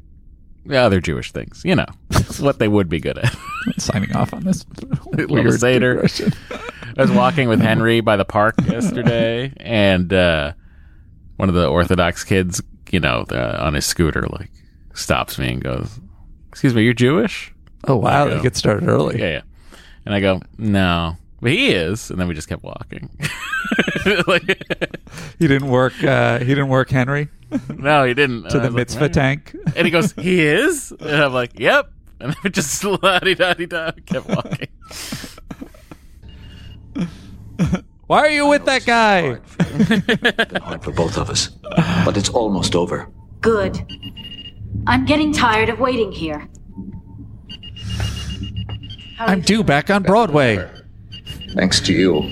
The other Jewish things, you know, it's what they would be good at. Signing off on this weird Seder. I was walking with Henry by the park yesterday, and uh, one of the Orthodox kids, you know, uh, on his scooter, like stops me and goes, "Excuse me, you're Jewish?" Oh wow, they get started early. Yeah, yeah. And I go, "No." But he is, and then we just kept walking. Like- He didn't work. Uh, he didn't work Henry no, he didn't. to the was like, mitzvah tank. And he goes, "He is," and I'm like, "Yep." And we just la di da di da kept walking. Why are you with that guy? Hard for both of us. But it's almost over. Good. I'm getting tired of waiting here. I'm due back on Broadway. Thanks to you.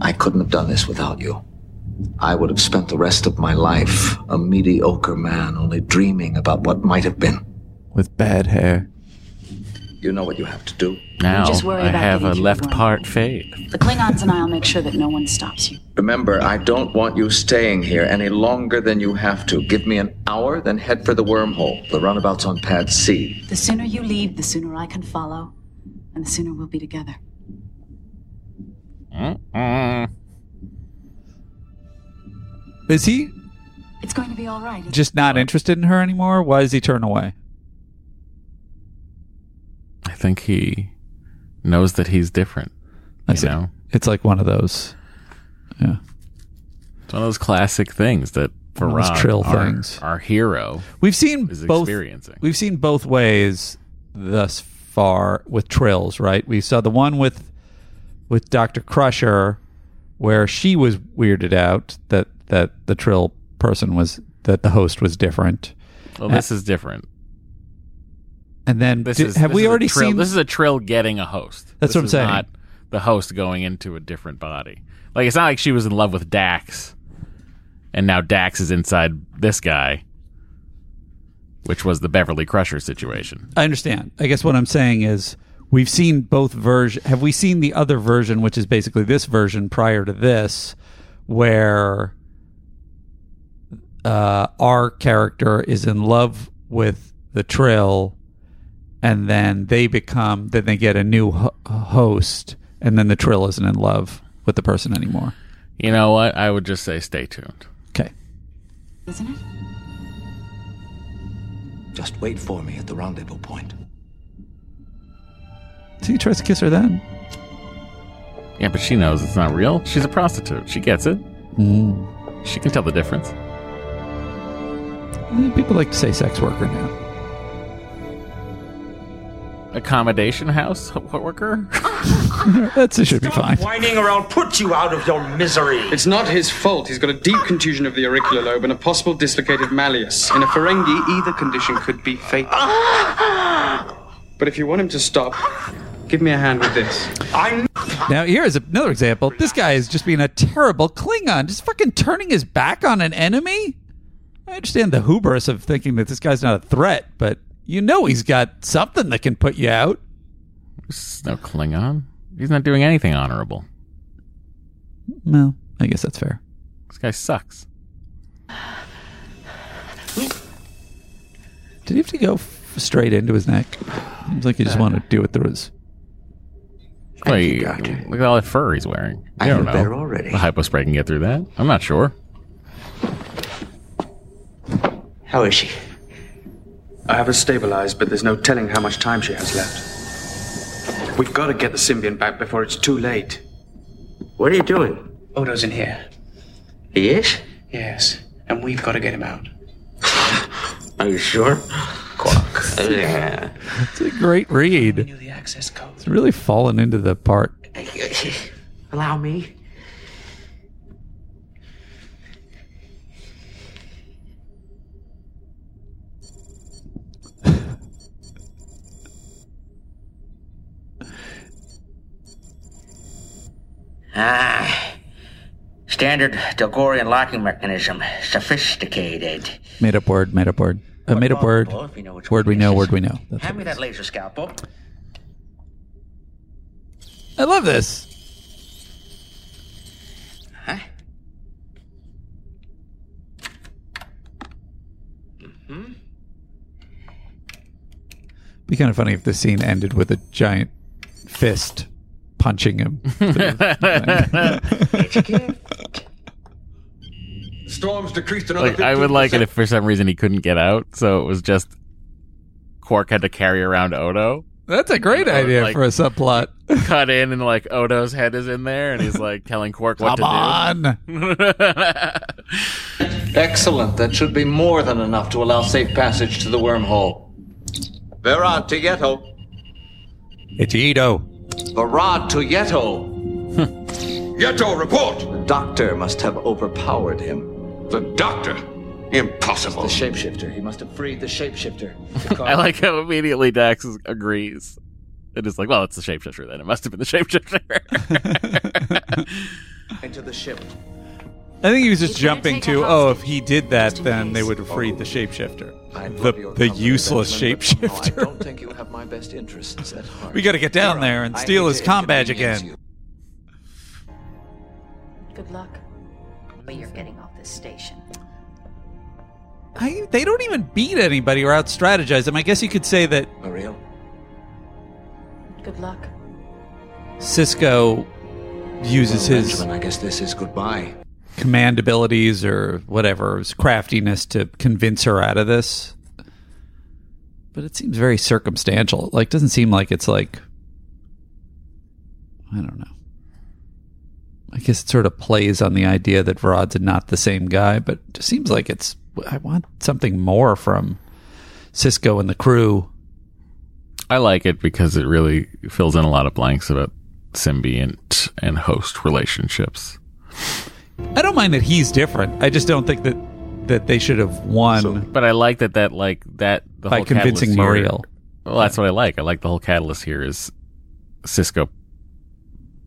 I couldn't have done this without you. I would have spent the rest of my life a mediocre man, only dreaming about what might have been. With bad hair. You know what you have to do. Now just worry I about have a left one. part fade. The Klingons and I'll make sure that no one stops you. Remember, I don't want you staying here any longer than you have to. Give me an hour, then head for the wormhole. The runabout's on pad C. The sooner you leave, the sooner I can follow, and the sooner we'll be together. Mm-mm. Is he It's going to be all right. just not interested in her anymore? Why does he turn away? I think he knows that he's different. I you see. know, It's like one of those. Yeah. it's one of those classic things that One of those Farad, Trill our, things. our hero, We've seen is both. experiencing. We've seen both ways thus far with trills, right? We saw the one with with Doctor Crusher, where she was weirded out that that the trill person was that the host was different. Well, this is different. And then This did- is have this we is already trill, seen? This is a trill getting a host. That's This what I'm saying. Not the host going into a different body. Like it's not like she was in love with Dax, and now Dax is inside this guy, which was the Beverly Crusher situation. I understand. I guess what I'm saying is we've seen both version. Have we seen the other version, which is basically this version prior to this, where uh, our character is in love with the Trill, and then they become then they get a new ho- host, and then the Trill isn't in love with the person anymore. You know what? I would just say stay tuned. Okay. Isn't it? Just wait for me at the rendezvous point. So he tries to kiss her then. Yeah, but she knows it's not real. She's a prostitute. She gets it. Mm. She can tell the difference. Eh, People like to say sex worker now. Accommodation house worker. That's it should be fine. Whining or I'll put you out of your misery. It's not his fault. He's got a deep contusion of the auricular lobe and a possible dislocated malleus. In a Ferengi, either condition could be fatal. but if you want him to stop, give me a hand with this. I Now here is another example. This guy is just being a terrible Klingon, just fucking turning his back on an enemy. I understand the hubris of thinking that this guy's not a threat, but you know he's got something that can put you out. This is no Klingon. He's not doing anything honorable. Well, I guess that's fair. This guy sucks. Did he have to go f- straight into his neck? Seems like he just wanted to do it through his. Wait, look at all that fur he's wearing. I I don't feel know. better already. The hypospray can get through that. I'm not sure. How is she? I have her stabilized, but there's no telling how much time she has left. We've got to get the symbiont back before it's too late. What are you doing? Odo's in here. He is? Yes, and we've got to get him out. Are you sure? Quark. yeah. It's a great read. The access code. It's really fallen into the part. Allow me. Ah. Standard Delgorian locking mechanism. Sophisticated. Made up word, made up word. A made up word. We know Word we know, word we know. That's Hand me that laser scalpel. I love this. Huh? Hmm. Be kind of funny if the scene ended with a giant fist punching him. Storm's decreased another. Like I would like it if for some reason he couldn't get out, so it was just Quark had to carry around Odo. That's a great Or, idea like, for a subplot. Cut in and like Odo's head is in there, and he's like telling Quark what Come to do. Excellent. That should be more than enough to allow safe passage to the wormhole. Verad to Yeto. It's Ito. Verad to Yeto. Yeto, report! The doctor must have overpowered him. The doctor? Impossible. The shapeshifter. He must have freed the shapeshifter. I like how immediately Dax is- agrees. It is like, well, it's the shapeshifter then. It must have been the shapeshifter. Into the ship. I think he was just jumping to, oh, if he did that, then they would have freed the shapeshifter. The, the useless I shapeshifter. don't think you have my best interests at heart. We got to get down there and I steal hate his to com badge inconvenience again. Good luck. But you're getting off this station. I, they don't even beat anybody or out strategize them. I guess you could say that Ariel? Good luck. Sisko uses Well, his Benjamin, I guess this is goodbye. Command abilities or whatever, craftiness to convince her out of this. But it seems very circumstantial. Like, doesn't seem like it's like I don't know. I guess it sort of plays on the idea that Verad's not the same guy, but it just seems like it's. I want something more from Sisko and the crew. I like it because it really fills in a lot of blanks about symbiont and host relationships. I don't mind that he's different. I just don't think that that they should have won. But I like that that like that the By whole convincing catalyst here- Mareel. Well, that's what I like. I like the whole catalyst here is Sisko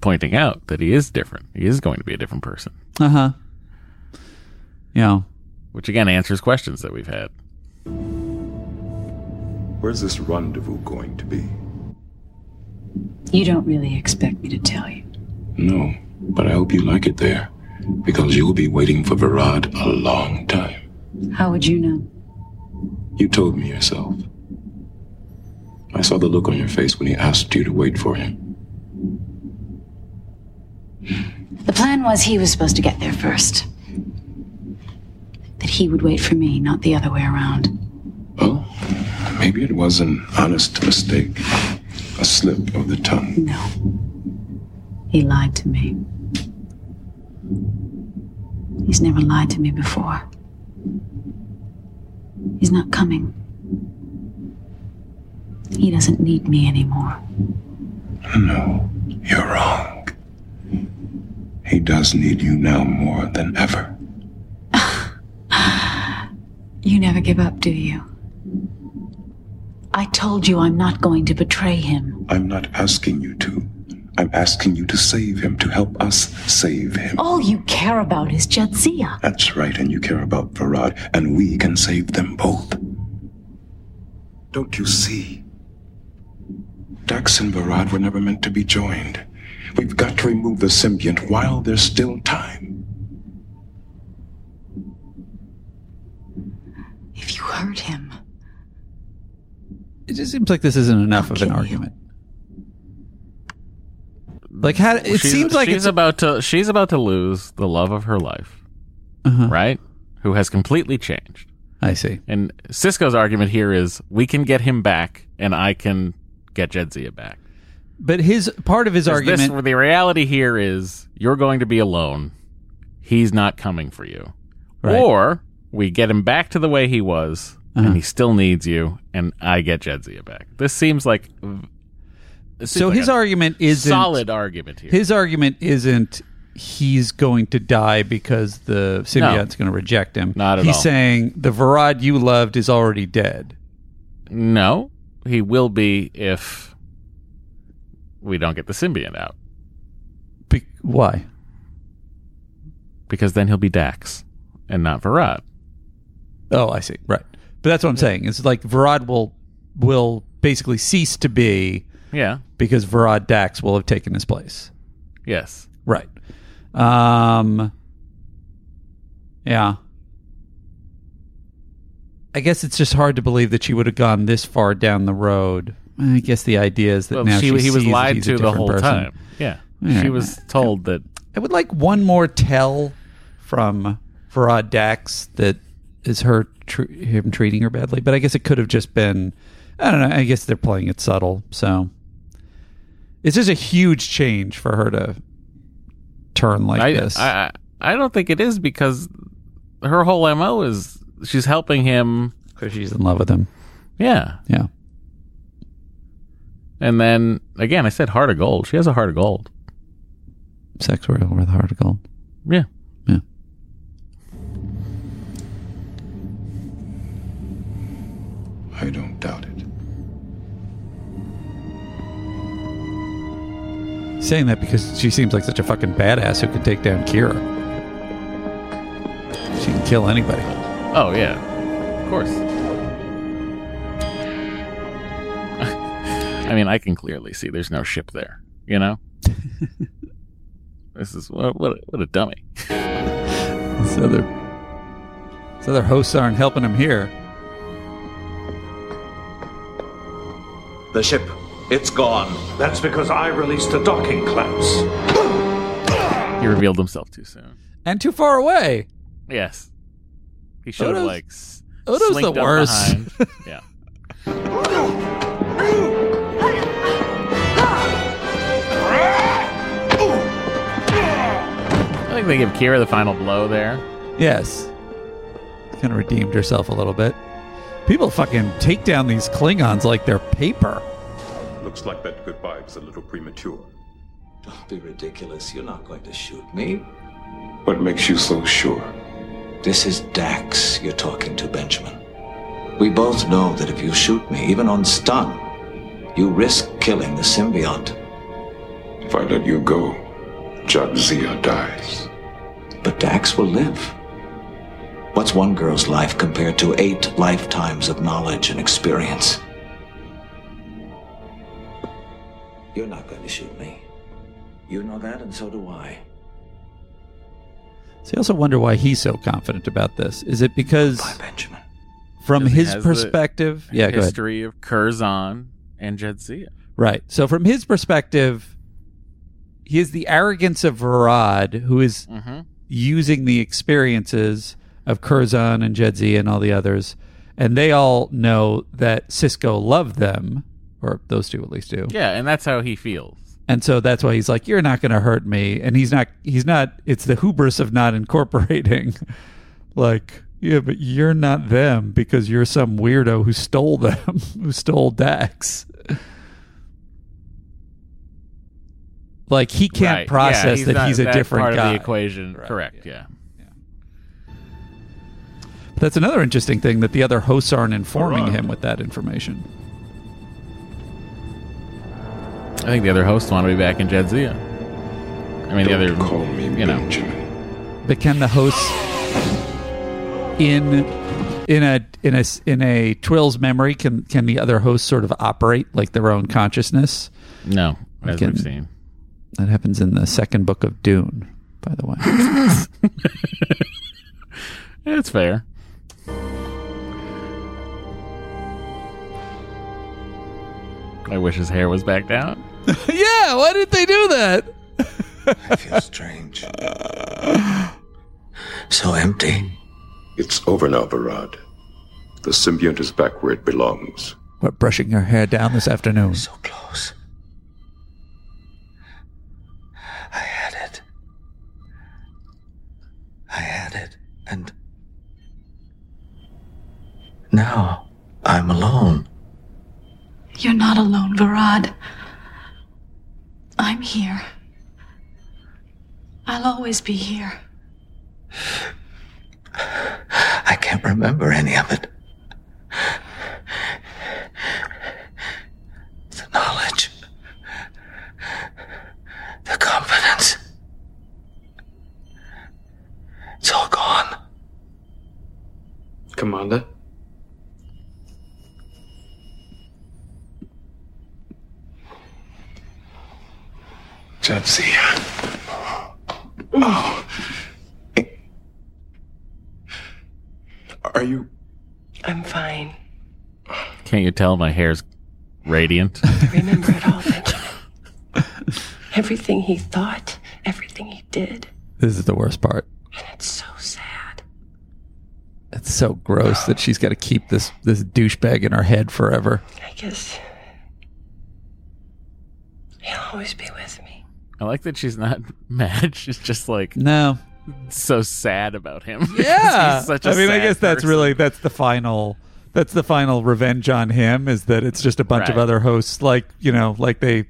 pointing out that he is different. He is going to be a different person, Uh huh. Yeah. which again answers questions that we've had. Where's this rendezvous going to be? You don't really expect me to tell you. No, but I hope you like it there, because you'll be waiting for Verad a long time. How would you know? You told me yourself. I saw the look on your face when he asked you to wait for him. The plan was he was supposed to get there first. That he would wait for me, not the other way around. Oh, maybe it was an honest mistake, a slip of the tongue. No. He lied to me. He's never lied to me before. He's not coming. He doesn't need me anymore. No, you're wrong. He does need you now more than ever. You never give up, do you? I told you I'm not going to betray him. I'm not asking you to. I'm asking you to save him, to help us save him. All you care about is Jadzia. That's right, and you care about Verad, and we can save them both. Don't you see? Dax and Verad were never meant to be joined. We've got to remove the symbiont while there's still time. If you hurt him, It just seems like this isn't enough of an argument. Like, how it she's, seems like she's it's about to she's about to lose the love of her life, Uh-huh. right? Who has completely changed. I see. And Sisko's argument here is we can get him back, and I can get Jadzia back. But his part of his argument. This, the reality here is you're going to be alone. He's not coming for you. Right. Or we get him back to the way he was, Uh-huh. and he still needs you, and I get Jadzia back. This seems like so like his argument isn't solid argument here. His argument isn't he's going to die because the symbiote's going to reject him. Not at he's all. saying the Verad you loved is already dead. No, he will be if we don't get the symbiont out. Be- why? Because then he'll be Dax and not Verad. Oh, I see. Right. But that's what I'm saying. It's like Verad will will basically cease to be Yeah. because Verad Dax will have taken his place. Yes. Right. Um Yeah. I guess it's just hard to believe that she would have gone this far down the road. I guess the idea is that Well, now she- she, he was lied to the whole person. time. Yeah. She was told that I would like one more tell from Verad Dax that is her tr- him treating her badly, but I guess it could have just been I don't know. I guess they're playing it subtle, so it's just a huge change for her to turn like I, this. I I don't think it is because her whole mo is she's helping him because she's in love with him. Yeah, yeah. And then again, I said heart of gold. She has a heart of gold. Sex royal with a heart of gold. Yeah. Yeah. I don't doubt it. Saying that because she seems like such a fucking badass who could take down Kira. She can kill anybody. Oh yeah, of course. I mean, I can clearly see there's no ship there. You know, this is what what a, what a dummy. This other, this other hosts aren't helping him here. The ship, it's gone. That's because I released the docking clamps. He revealed himself too soon. and too far away. Yes. He should have Odo's- like s- Odo's the slinked up worst. behind. yeah. I think they give Kira the final blow there. Yes. Kind of redeemed herself a little bit. People fucking take down these Klingons like they're paper. Looks like that goodbye was a little premature. Don't be ridiculous. You're not going to shoot me. What makes you so sure? This is Dax you're talking to, Benjamin. We both know that if you shoot me, even on stun, you risk killing the symbiont. If I let you go, Jadzia dies. But Dax will live. What's one girl's life compared to eight lifetimes of knowledge and experience? You're not going to shoot me. You know that, and so do I. So I also wonder why he's so confident about this. Is it because Benjamin. from Because he his has the perspective? Yeah, go ahead. history of Curzon and Jadzia. Right. So from his perspective, he has the arrogance of Verad, who is Mhm. using the experiences of Curzon and Jadzia and all the others, and they all know that Sisko loved them, or those two at least do. Yeah, and that's how he feels. And so that's why he's like, "You're not going to hurt me," and he's not. He's not. It's the hubris of not incorporating. like, yeah, but you're not them because you're some weirdo who stole them, who stole Dax. like he can't Right. process Yeah, he's that not he's a that different part guy. of the equation. Correct. Yeah. But that's another interesting thing that the other hosts aren't informing him with that information. I think the other hosts want to be back in Jadzia. I mean, the other, call me you know, But can the hosts in in a in a s- in a Trill's memory can can the other hosts sort of operate like their own consciousness? No, as Can- we've seen. That happens in the second book of Dune, by the way. It's fair. I wish his hair was back down. yeah, why did they do that? I feel strange. so empty. It's over now, Verad. The symbiont is back where it belongs. What brushing your hair down this afternoon? So close. I had it. I had it. And now I'm alone. You're not alone, Verad. I'm here. I'll always be here. I can't remember any of it. The knowledge, the confidence. It's all gone. Commander? Jadzia. Oh. Are you? I'm fine. Can't you tell my hair's radiant? Remember it all, Benjamin. everything he thought, everything he did. This is the worst part. And it's so sad. It's so gross that she's got to keep this this douchebag in her head forever. I guess he'll always be with me. I like that she's not mad. She's just like No. so sad about him. Yeah, he's such a I mean, I sad guess that's person. really that's the final that's the final revenge on him is that it's just a bunch of Right. other hosts like you know like they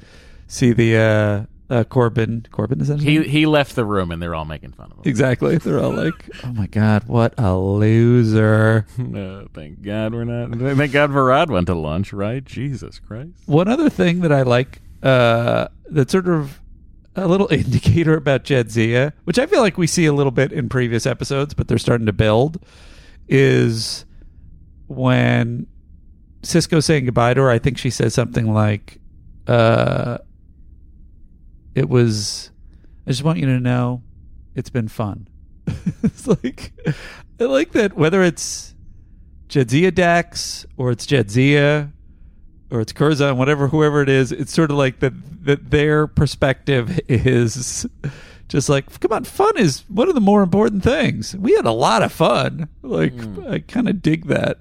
see the uh, uh Corbin Corbin is that his He name? he left the room and they're all making fun of him. exactly they're all like oh my god what a loser No, thank God we're not. Thank God Verad went to lunch, right? Jesus Christ. One other thing that I like uh, that's sort of a little indicator about Jadzia, which I feel like we see a little bit in previous episodes, but they're starting to build, is when Sisko's saying goodbye to her. I think she says something like, uh, "It was. I just want you to know, it's been fun." it's like I like that whether it's Jadzia Dax or it's Jadzia or it's Curzon, whatever, whoever it is, it's sort of like that that their perspective is Just like, come on, fun is one of the more important things. We had a lot of fun. Like, hmm. I kind of dig that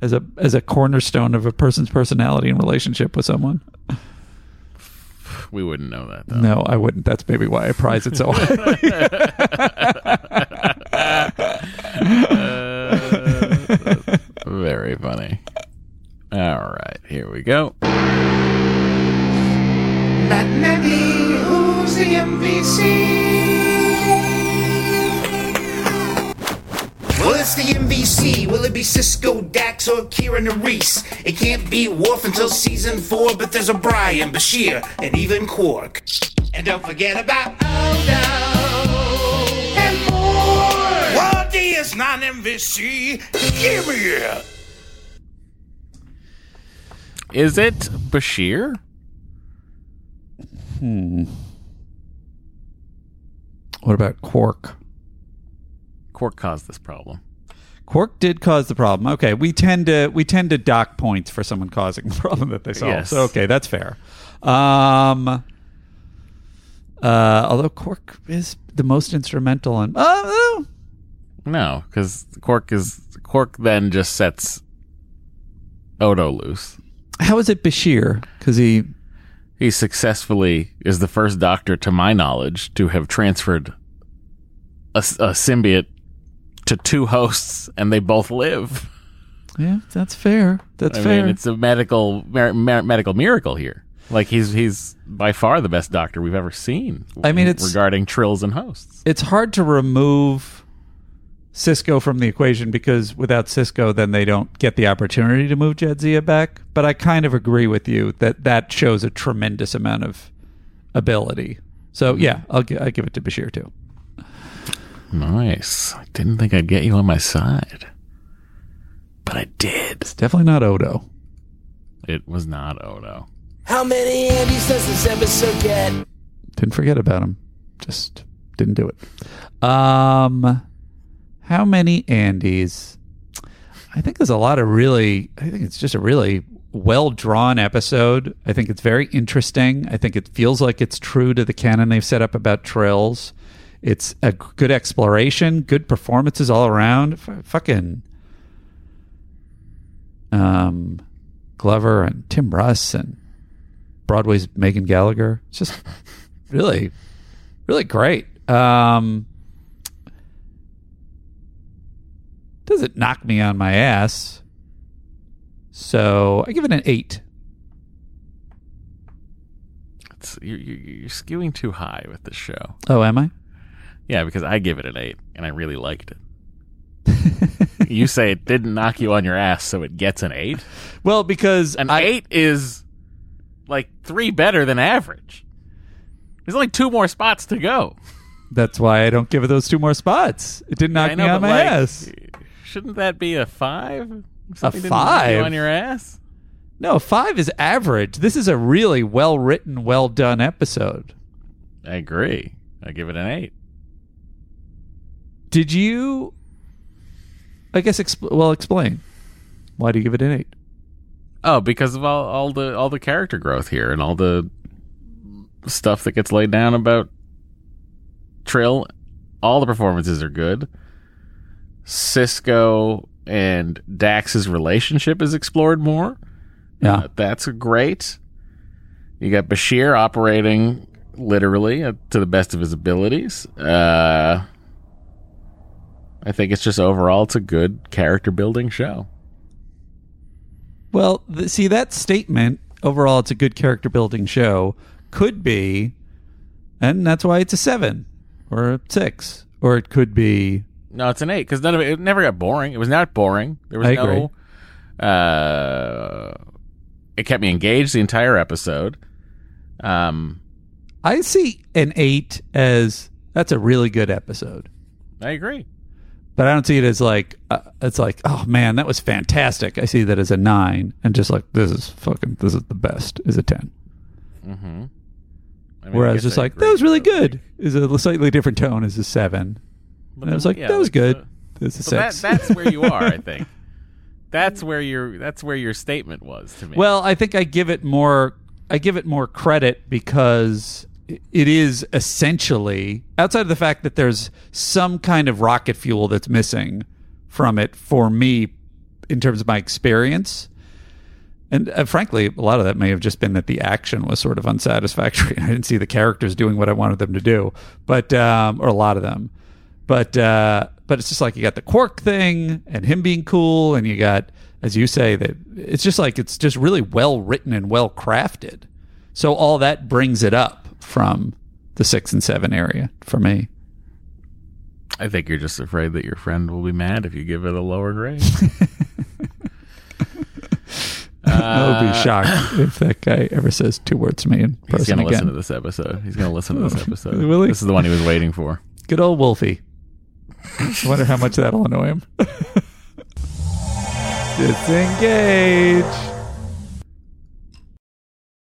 as a as a cornerstone of a person's personality and relationship with someone. We wouldn't know that though. No, I wouldn't. That's maybe why I prize it so uh, highly. Very funny. All right, here we go. Who's the MVC? Well, it's the MVC. Will it be Sisko, Dax, or Kieran Reese? It can't be Worf until season four, but there's O'Brien, Bashir, and even Quark. And don't forget about Odo and more. What is non MVC? Give me it. Is it Bashir? Hmm. What about Quark? Quark caused this problem. Quark did cause the problem. Okay, we tend to we tend to dock points for someone causing the problem that they solve. Yes. So okay, that's fair. Um, uh, although Quark is the most instrumental in. Oh, No, because Quark is Quark. Then just sets Odo loose. How is it Bashir? Because he He successfully is the first Doctor, to my knowledge, to have transferred a, a symbiote to two hosts, and they both live. yeah, that's fair. That's I fair. mean, it's a medical mer- mer- medical miracle here. Like he's he's by far the best Doctor we've ever seen. I mean, it's- regarding trills and hosts. it's hard to remove Sisko from the equation because without Sisko, then they don't get the opportunity to move Jadzia back. But I kind of agree with you that that shows a tremendous amount of ability. So yeah, I'll, gi- I give it to Bashir too. Nice. I didn't think I'd get you on my side, but I did. It's definitely not Odo. It was not Odo. How many Andys does this episode get? Didn't forget about him. Just didn't do it. Um, how many Andys? I think there's a lot of really. I think it's just a really well drawn episode. I think it's very interesting. I think it feels like it's true to the canon they've set up about trills. It's a good exploration, good performances all around. F- fucking um, Glover and Tim Russ and Broadway's Megan Gallagher. It's just really, really great. Um, doesn't knock me on my ass. So I give it an eight. It's, you're, you're skewing too high with this show. Oh, am I? Yeah, because I give it an eight, and I really liked it. you say it didn't knock you on your ass, so it gets an eight. Well, because an eight is like three better than average. There's only two more spots to go. That's why I don't give it those two more spots. It didn't knock I know, me on my like, ass. Shouldn't that be a five? A Something didn't you five on your ass? No, five is average. This is a really well written, well done episode. I agree. I give it an eight. Did you? I guess. Expl- well, explain. Why do you give it an eight? Oh, because of all, all the all the character growth here and all the stuff that gets laid down about Trill. All the performances are good. Sisko and Dax's relationship is explored more. Yeah. Uh, that's great. You got Bashir operating literally uh, to the best of his abilities. Uh, I think it's just overall it's a good character building show. Well, th- see that statement overall, it's a good character building show. Could be, and that's why it's a seven or a six, or it could be. No, it's an eight because none of it, it never got boring. It was not boring. There was I no. Uh, it kept me engaged the entire episode. Um, I see an eight as that's a really good episode, I agree. but I don't see it as like uh, it's like oh man that was fantastic. I see that as a nine, and just like this is fucking this is the best is a ten. Mm-hmm. Whereas just like that was really good is a slightly different tone is a seven. And I was like yeah, that was like, good. This is So that, that's where you are. I think that's where your that's where your statement was to me. Well, I think I give it more. I give it more credit because it is essentially outside of the fact that there's some kind of rocket fuel that's missing from it for me in terms of my experience. And uh, frankly, a lot of that may have just been that the action was sort of unsatisfactory. I didn't see the characters doing what I wanted them to do, but um, or a lot of them. But uh, but it's just like you got the Quark thing and him being cool, and you got, as you say, that it's just like it's just really well written and well crafted. So all that brings it up from the six and seven area for me. I think you're just afraid that your friend will be mad if you give it a lower grade. I would be shocked if that guy ever says two words to me in person He's going to listen to this episode. He's going to listen to this episode. He? This is the one he was waiting for. Good old Wolfie. I wonder how much that'll annoy him. Disengage.